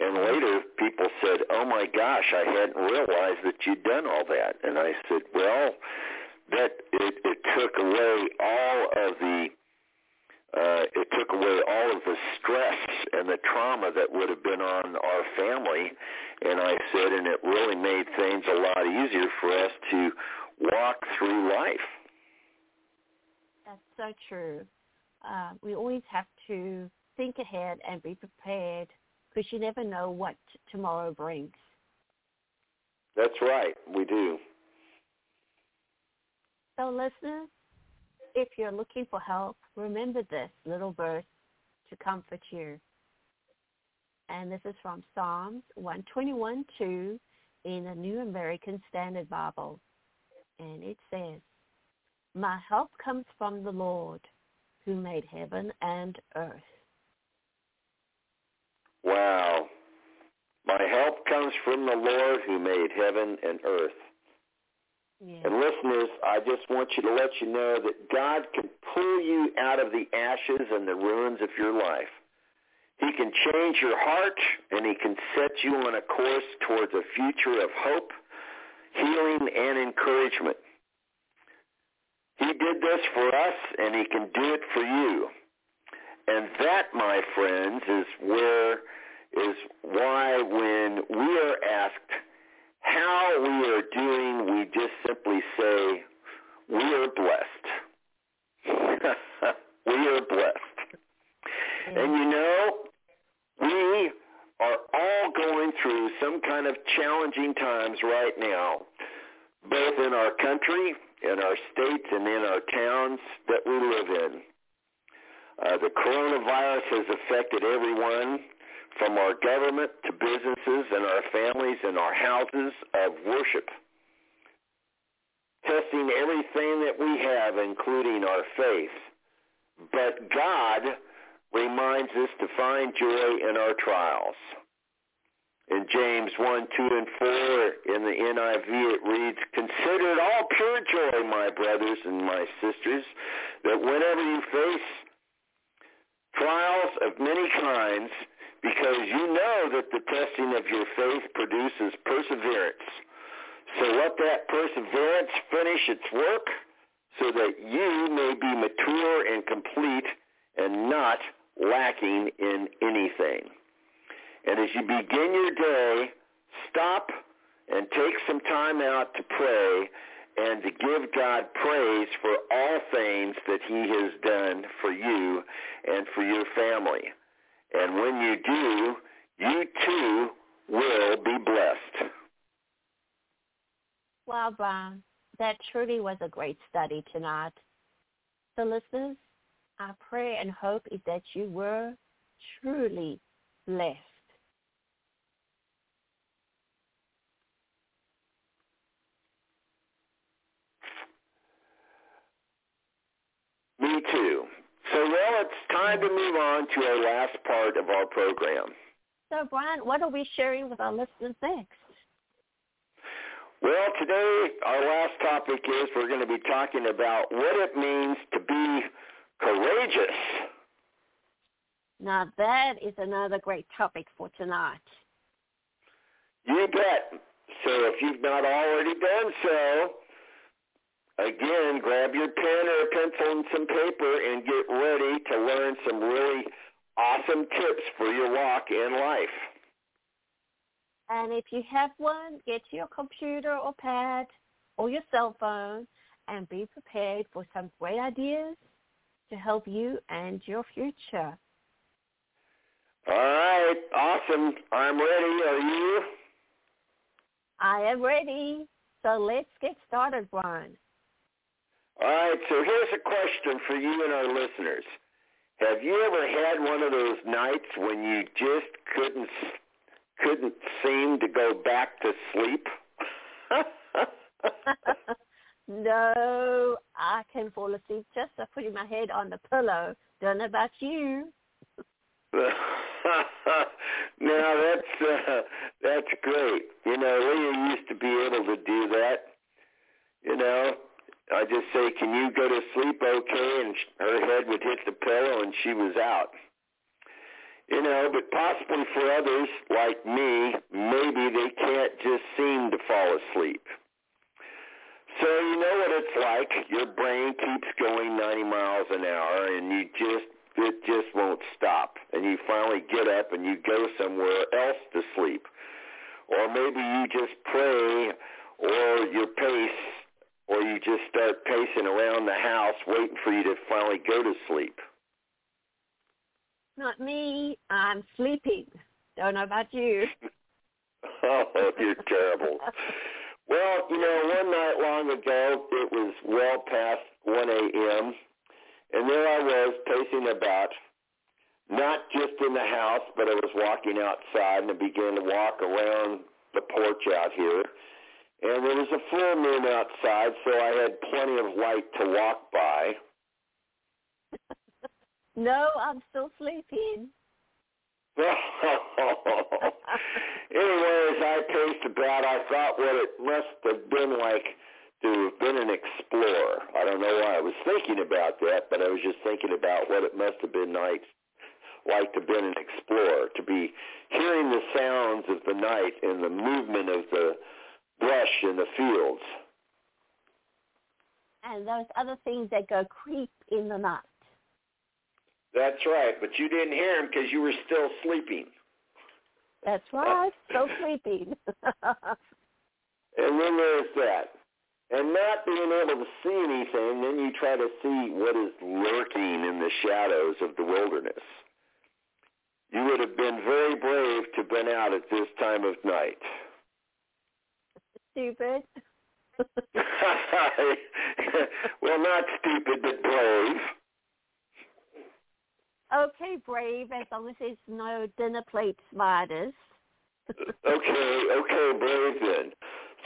And later people said, oh my gosh, I hadn't realized that you'd done all that. And I said, well, that it, it took away all of the, uh, it took away all of the stress and the trauma that would have been on our family. And I said, and it really made things a lot easier for us to walk through life. That's so true. Uh, we always have to think ahead and be prepared because you never know what tomorrow brings. That's right. We do. So listeners, if you're looking for help, remember this little verse to comfort you. And this is from Psalms 121.2 in the New American Standard Bible. And it says, My help comes from the Lord who made heaven and earth. Wow. My help comes from the Lord who made heaven and earth. Yeah. And listeners, I just want you to let you know that God can pull you out of the ashes and the ruins of your life. He can change your heart and he can set you on a course towards a future of hope, healing, and encouragement. He did this for us and he can do it for you. And that, my friends, is where is why when we are asked how we are doing, we just simply say, we are blessed. we are blessed. And you know, we are all going through some kind of challenging times right now, both in our country, in our states, and in our towns that we live in. Uh, the coronavirus has affected everyone from our government to businesses and our families and our houses of worship. Testing everything that we have, including our faith. But God reminds us to find joy in our trials. In James 1, 2, and 4 in the NIV it reads, Consider it all pure joy, my brothers and my sisters, that whenever you face trials of many kinds, because you know that the testing of your faith produces perseverance. So let that perseverance finish its work so that you may be mature and complete and not lacking in anything. And as you begin your day, stop and take some time out to pray and to give God praise for all things that he has done for you and for your family. And when you do, you too will be blessed. Well, Brian, that truly was a great study tonight. So listeners, our prayer and hope is that you were truly blessed. Me too. So, well, it's time to move on to our last part of our program. So, Brian, what are we sharing with our listeners next? Well, today our last topic is we're going to be talking about what it means to be courageous. Now, that is another great topic for tonight. You bet. So if you've not already done so, again, grab your pen or a pencil and some paper and get ready to learn some really awesome tips for your walk in life. And if you have one, get your computer or pad or your cell phone and be prepared for some great ideas to help you and your future. All right, awesome. I'm ready. Are you? I am ready. So let's get started, Brian. All right, so here's a question for you and our listeners. Have you ever had one of those nights when you just couldn't couldn't seem to go back to sleep? no, I can fall asleep just by putting my head on the pillow. Don't know about you. now that's uh, that's great. You know, Leah used to be able to do that. You know, I just say, "Can you go to sleep okay?" And her head would hit the pillow, and she was out. You know, but possibly for others like me, maybe they can't just seem to fall asleep. So you know what it's like. Your brain keeps going 90 miles an hour, and you just it just won't stop. And you finally get up and you go somewhere else to sleep. or maybe you just pray or you pace or you just start pacing around the house waiting for you to finally go to sleep. Not me. I'm sleeping. Don't know about you. oh, you're terrible. Well, you know, one night long ago, it was well past 1 a.m., and there I was pacing about, not just in the house, but I was walking outside and I began to walk around the porch out here. And there was a full moon outside, so I had plenty of light to walk by. no, I'm still sleeping. Anyways, I paced about. I thought what it must have been like to have been an explorer. I don't know why I was thinking about that, but I was just thinking about what it must have been like, like to have been an explorer, to be hearing the sounds of the night and the movement of the brush in the fields. And those other things that go creep in the night. That's right, but you didn't hear him because you were still sleeping. That's right, still sleeping. and then there's that. And not being able to see anything, then you try to see what is lurking in the shadows of the wilderness. You would have been very brave to have been out at this time of night. Stupid. well, not stupid, but brave. Okay, brave, as long as there's no dinner plate spiders. okay, okay, brave then.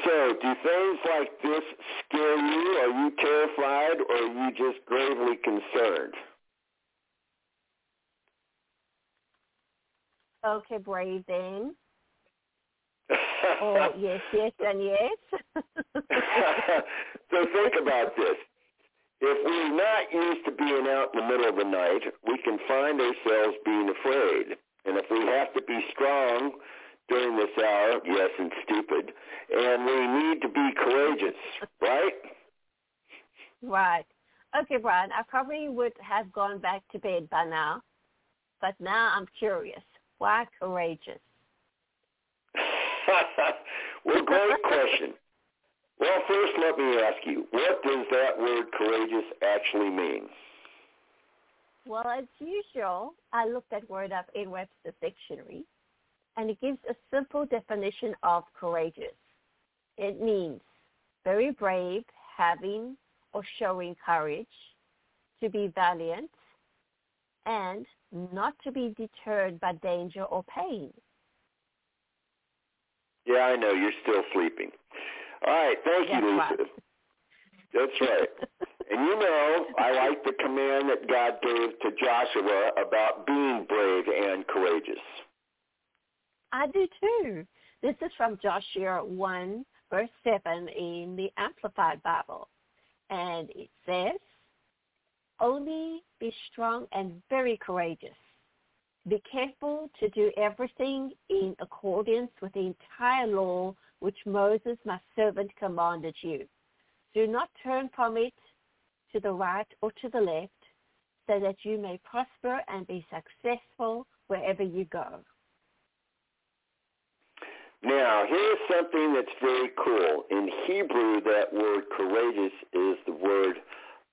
So, do things like this scare you? Are you terrified, or are you just gravely concerned? Okay, brave then. Oh, yes, yes, and yes. so think about this. If we're not used to being out in the middle of the night, we can find ourselves being afraid. And if we have to be strong during this hour, yes, and stupid, and we need to be courageous, right? Right. Okay, Brian, I probably would have gone back to bed by now, but now I'm curious. Why courageous? Well, great question. Well, first let me ask you, what does that word courageous actually mean? Well, as usual, I looked that word up in Webster's dictionary, and it gives a simple definition of courageous. It means very brave, having or showing courage, to be valiant, and not to be deterred by danger or pain. Yeah, I know. You're still sleeping. All right, thank you, Lisa. That's right. and you know, I like the command that God gave to Joshua about being brave and courageous. I do too. This is from Joshua 1, verse 7 in the Amplified Bible. And it says, Only be strong and very courageous. Be careful to do everything in accordance with the entire law which Moses, my servant, commanded you. Do not turn from it to the right or to the left, so that you may prosper and be successful wherever you go. Now, here's something that's very cool. In Hebrew, that word courageous is the word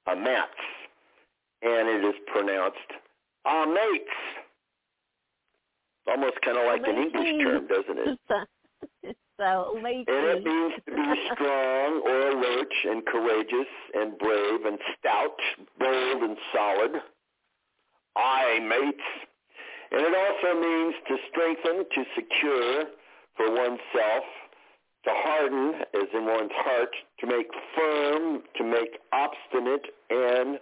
amatz, and it is pronounced amates. Almost kind of like an English term, doesn't it? So And it means to be strong or alert and courageous and brave and stout, bold and solid. I, mates. And it also means to strengthen, to secure for oneself, to harden, as in one's heart, to make firm, to make obstinate and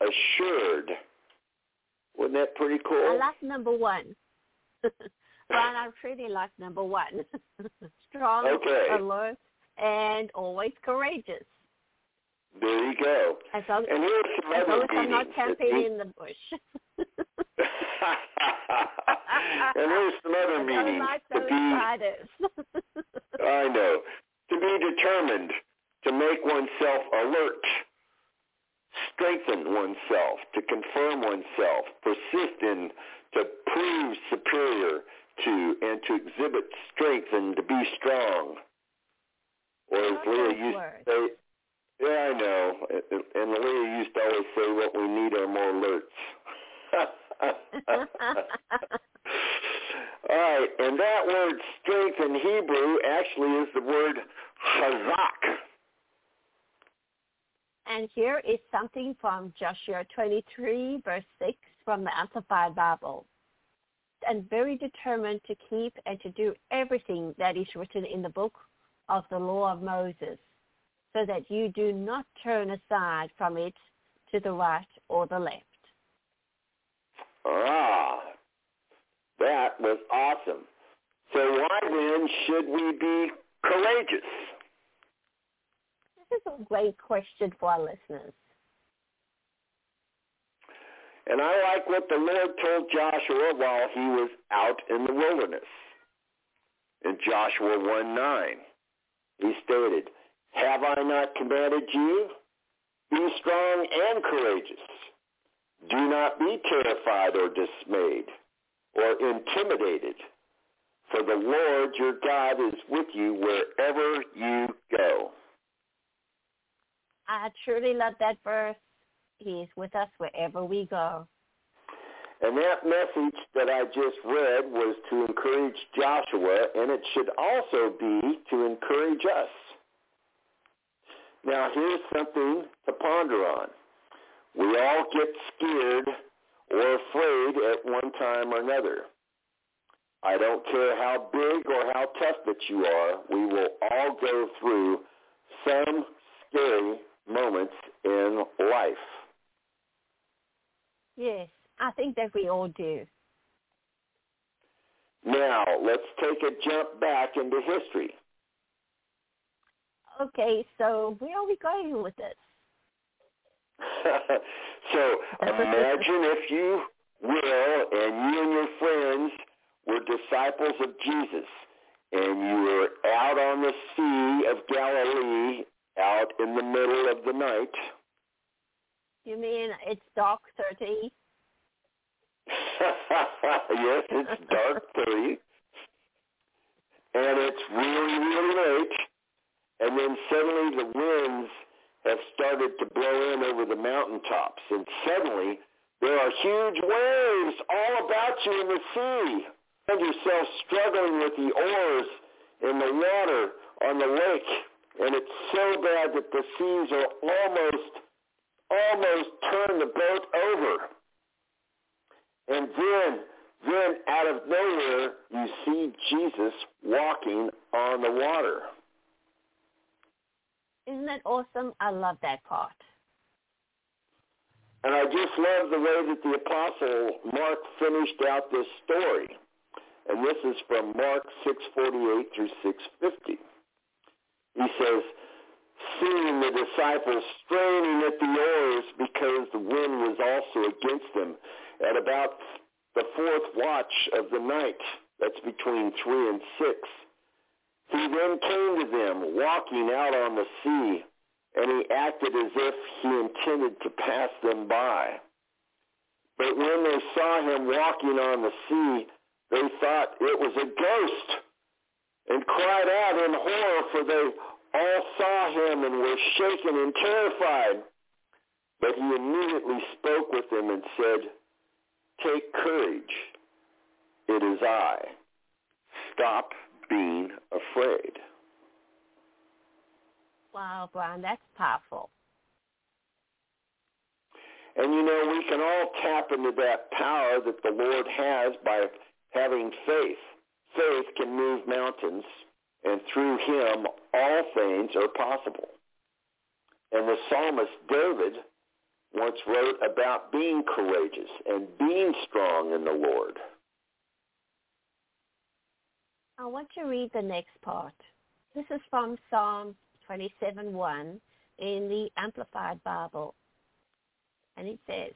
assured. Wasn't that pretty cool? I like number one. Ron, I really like number one. Strong, okay. alert, and always courageous. There you go. As long, and here's some as, other long as I'm not camping in the bush. and here's some other I meanings. Like to be, I know. To be determined, to make oneself alert, strengthen oneself, to confirm oneself, persist in, to prove superior, to and to exhibit strength and to be strong. Or as Leah used to say, yeah, I know. And Leah used to always say, what we need are more alerts. All right, and that word strength in Hebrew actually is the word chazak. And here is something from Joshua 23, verse 6 from the Amplified Bible. And very determined to keep and to do everything that is written in the book of the law of Moses, so that you do not turn aside from it to the right or the left. Ah, that was awesome. So why then should we be courageous? This is a great question for our listeners. And I like what the Lord told Joshua while he was out in the wilderness. In Joshua 1 9, he stated, Have I not commanded you? Be strong and courageous. Do not be terrified or dismayed or intimidated, for the Lord your God is with you wherever you go. I truly love that verse. He is with us wherever we go. And that message that I just read was to encourage Joshua, and it should also be to encourage us. Now, here's something to ponder on. We all get scared or afraid at one time or another. I don't care how big or how tough that you are, we will all go through some scary moments in life. Yes, I think that we all do. Now, let's take a jump back into history. Okay, so where are we going with this? so imagine, if you will, and you and your friends were disciples of Jesus, and you were out on the Sea of Galilee, out in the middle of the night. You mean it's dark 30? yes, it's dark 30. And it's really, really late. And then suddenly the winds have started to blow in over the mountaintops. And suddenly there are huge waves all about you in the sea. Find yourself struggling with the oars in the water on the lake. And it's so bad that the seas are almost, almost turn the boat over. And then, then out of nowhere, you see Jesus walking on the water. Isn't that awesome? I love that part. And I just love the way that the apostle Mark finished out this story. And this is from Mark 6:48 through 6:50. He says, seeing the disciples straining at the oars because the wind was also against them, at about the fourth watch of the night, that's between three and six, he then came to them walking out on the sea, and he acted as if he intended to pass them by. But when they saw him walking on the sea, they thought it was a ghost and cried out in horror, for they all saw him and were shaken and terrified. But he immediately spoke with them and said, Take courage. It is I. Stop being afraid. Wow, Brian, that's powerful. And you know, we can all tap into that power that the Lord has by having faith. Faith can move mountains, and through him all things are possible. And the psalmist David once wrote about being courageous and being strong in the Lord. I want to read the next part. This is from Psalm 27.1 in the Amplified Bible. And it says,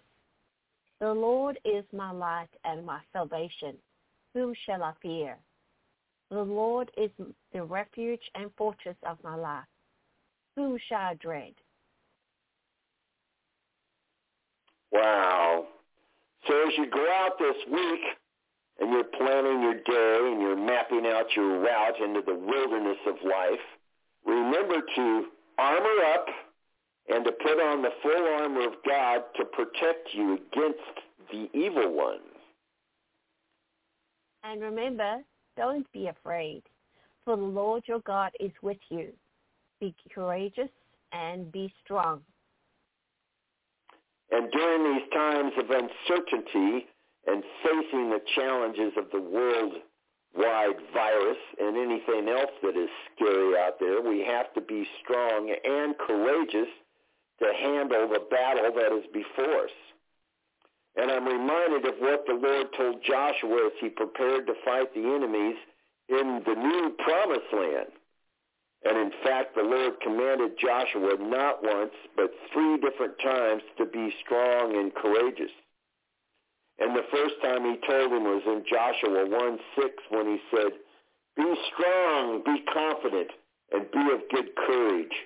The Lord is my light and my salvation. Whom shall I fear? The Lord is the refuge and fortress of my life. Whom shall I dread? Wow. So as you go out this week and you're planning your day and you're mapping out your route into the wilderness of life, remember to armor up and to put on the full armor of God to protect you against the evil one. And remember, don't be afraid, for the Lord your God is with you. Be courageous and be strong. And during these times of uncertainty and facing the challenges of the worldwide virus and anything else that is scary out there, we have to be strong and courageous to handle the battle that is before us. And I'm reminded of what the Lord told Joshua as he prepared to fight the enemies in the new promised land. And in fact, the Lord commanded Joshua not once, but three different times to be strong and courageous. And the first time he told him was in Joshua 1, 6 when he said, Be strong, be confident, and be of good courage.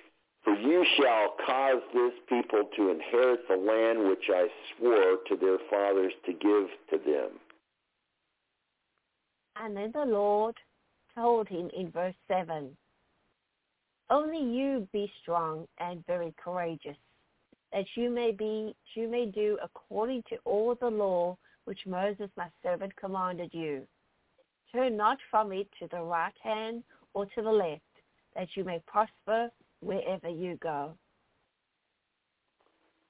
For you shall cause this people to inherit the land which I swore to their fathers to give to them. And then the Lord told him in verse 7, Only you be strong and very courageous, that you may be you may do according to all the law which Moses my servant commanded you. Turn not from it to the right hand or to the left, that you may prosper wherever you go.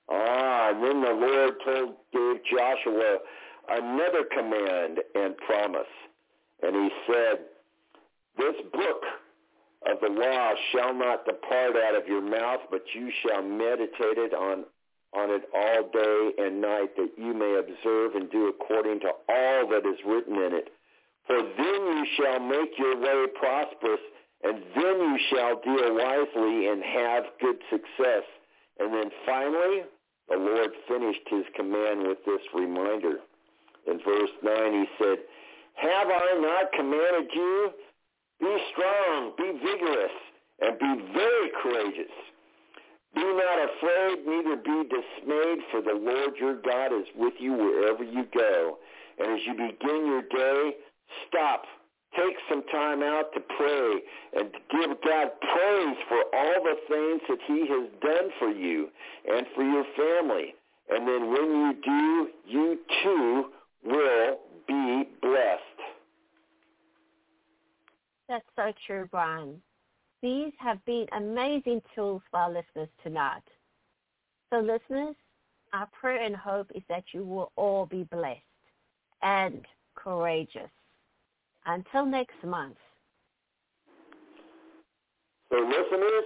Ah, and then the Lord told gave Joshua another command and promise. And he said, This book of the law shall not depart out of your mouth, but you shall meditate it on on it all day and night, that you may observe and do according to all that is written in it. For then you shall make your way prosperous, and then you shall deal wisely and have good success. And then finally, the Lord finished his command with this reminder. In verse 9 he said, Have I not commanded you? Be strong, be vigorous, and be very courageous. Be not afraid, neither be dismayed, for the Lord your God is with you wherever you go. And as you begin your day, stop take some time out to pray and give God praise for all the things that he has done for you and for your family. And then when you do, you too will be blessed. That's so true, Brian. These have been amazing tools for our listeners tonight. So listeners, our prayer and hope is that you will all be blessed and courageous. Until next month. So listeners,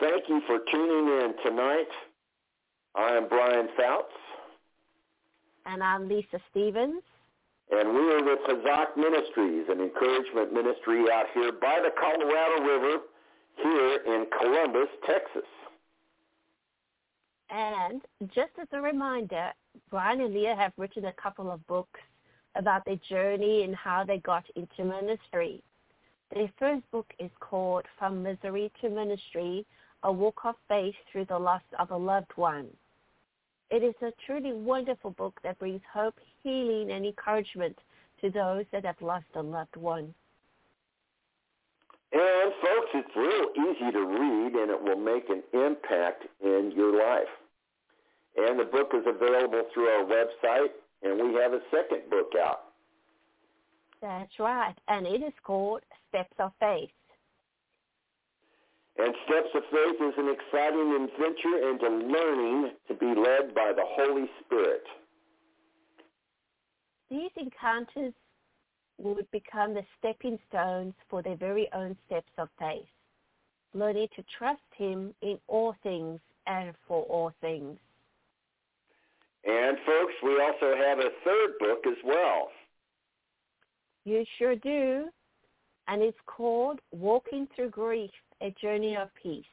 thank you for tuning in tonight. I am Brian Foutz. And I'm Lisa Stevens. And we are with Hazak Ministries, an encouragement ministry out here by the Colorado River here in Columbus, Texas. And just as a reminder, Brian and Leah have written a couple of books about their journey and how they got into ministry. Their first book is called From Misery to Ministry, A Walk of Faith Through the Loss of a Loved One. It is a truly wonderful book that brings hope, healing, and encouragement to those that have lost a loved one. And folks, it's real easy to read and it will make an impact in your life. And the book is available through our website, and we have a second book out. That's right, and it is called Steps of Faith. And Steps of Faith is an exciting adventure into learning to be led by the Holy Spirit. These encounters would become the stepping stones for their very own steps of faith, learning to trust him in all things and for all things. And folks, we also have a third book as well. You sure do. And it's called Walking Through Grief, A Journey of Peace.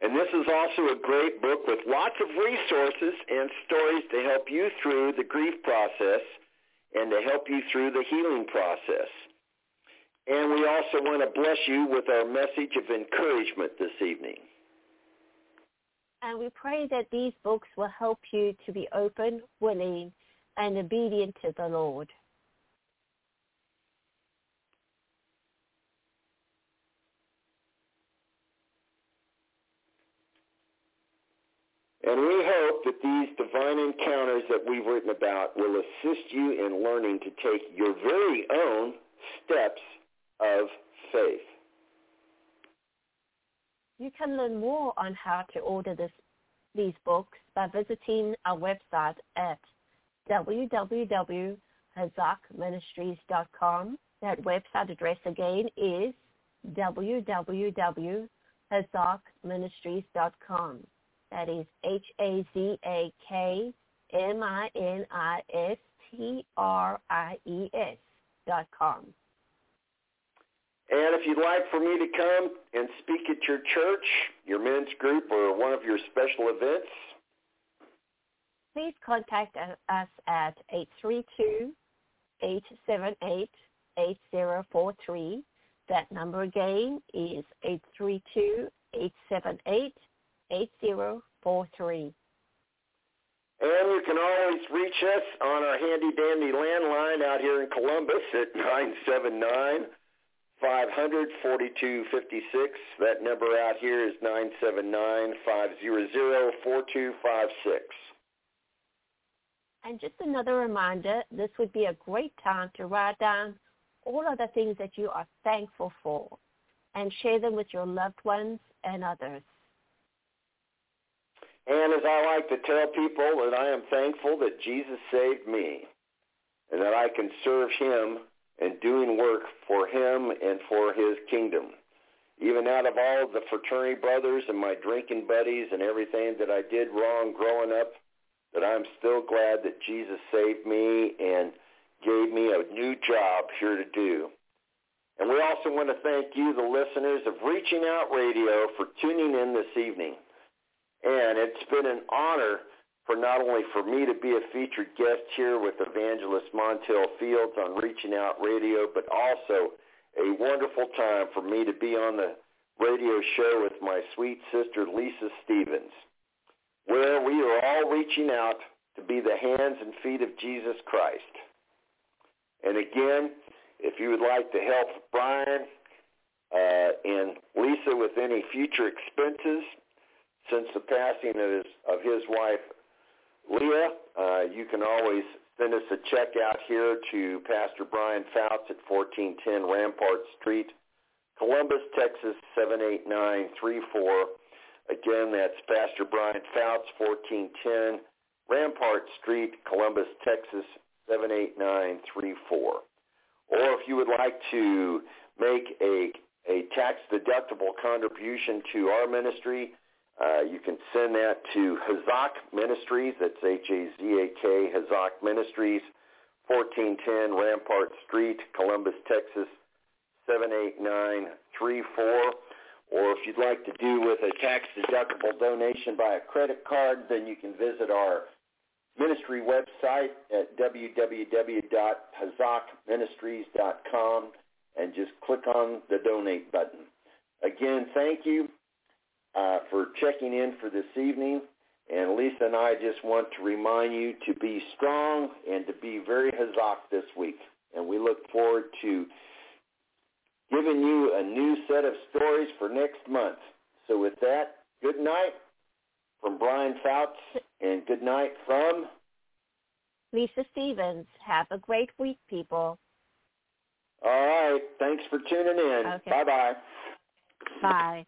And this is also a great book with lots of resources and stories to help you through the grief process and to help you through the healing process. And we also want to bless you with our message of encouragement this evening. And we pray that these books will help you to be open, willing, and obedient to the Lord. And we hope that these divine encounters that we've written about will assist you in learning to take your very own steps of faith. You can learn more on how to order this, these books by visiting our website at www.hazakministries.com. That website address again is www.hazakministries.com. That is H-A-Z-A-K-M-I-N-I-S-T-R-I-E-S dot com. And if you'd like for me to come and speak at your church, your men's group, or one of your special events, please contact us at 832-878-8043. That number again is 832-878-8043. And you can always reach us on our handy dandy landline out here in Columbus at 979 500 4256. That number out here is 979 500 4256. And just another reminder, this would be a great time to write down all of the things that you are thankful for and share them with your loved ones and others. And as I like to tell people that I am thankful that Jesus saved me and that I can serve him and doing work for him and for his kingdom. Even out of all the fraternity brothers and my drinking buddies and everything that I did wrong growing up, that I'm still glad that Jesus saved me and gave me a new job here to do. And we also want to thank you, the listeners of Reaching Out Radio, for tuning in this evening. And it's been an honor for not only for me to be a featured guest here with Evangelist Montel Fields on Reaching Out Radio, but also a wonderful time for me to be on the radio show with my sweet sister Lisa Stevens, where we are all reaching out to be the hands and feet of Jesus Christ. And again, if you would like to help Brian uh, and Lisa with any future expenses, since the passing of his, of his wife, Leah, uh, you can always send us a check out here to Pastor Brian Foutz at 1410 Rampart Street, Columbus, Texas 78934. Again, that's Pastor Brian Foutz, 1410 Rampart Street, Columbus, Texas 78934. Or if you would like to make a, a tax-deductible contribution to our ministry, uh, you can send that to Hazak Ministries. That's H-A-Z-A-K, Hazak Ministries, 1410 Rampart Street, Columbus, Texas, 78934. Or if you'd like to do with a tax-deductible donation by a credit card, then you can visit our ministry website at www.hazakministries.com and just click on the donate button. Again, thank you uh, for checking in for this evening. And Lisa and I just want to remind you to be strong and to be very hazak this week. And we look forward to giving you a new set of stories for next month. So with that, good night from Brian Foutz and good night from Lisa Stevens. Have a great week, people. All right. Thanks for tuning in. Okay. Bye-bye. Bye.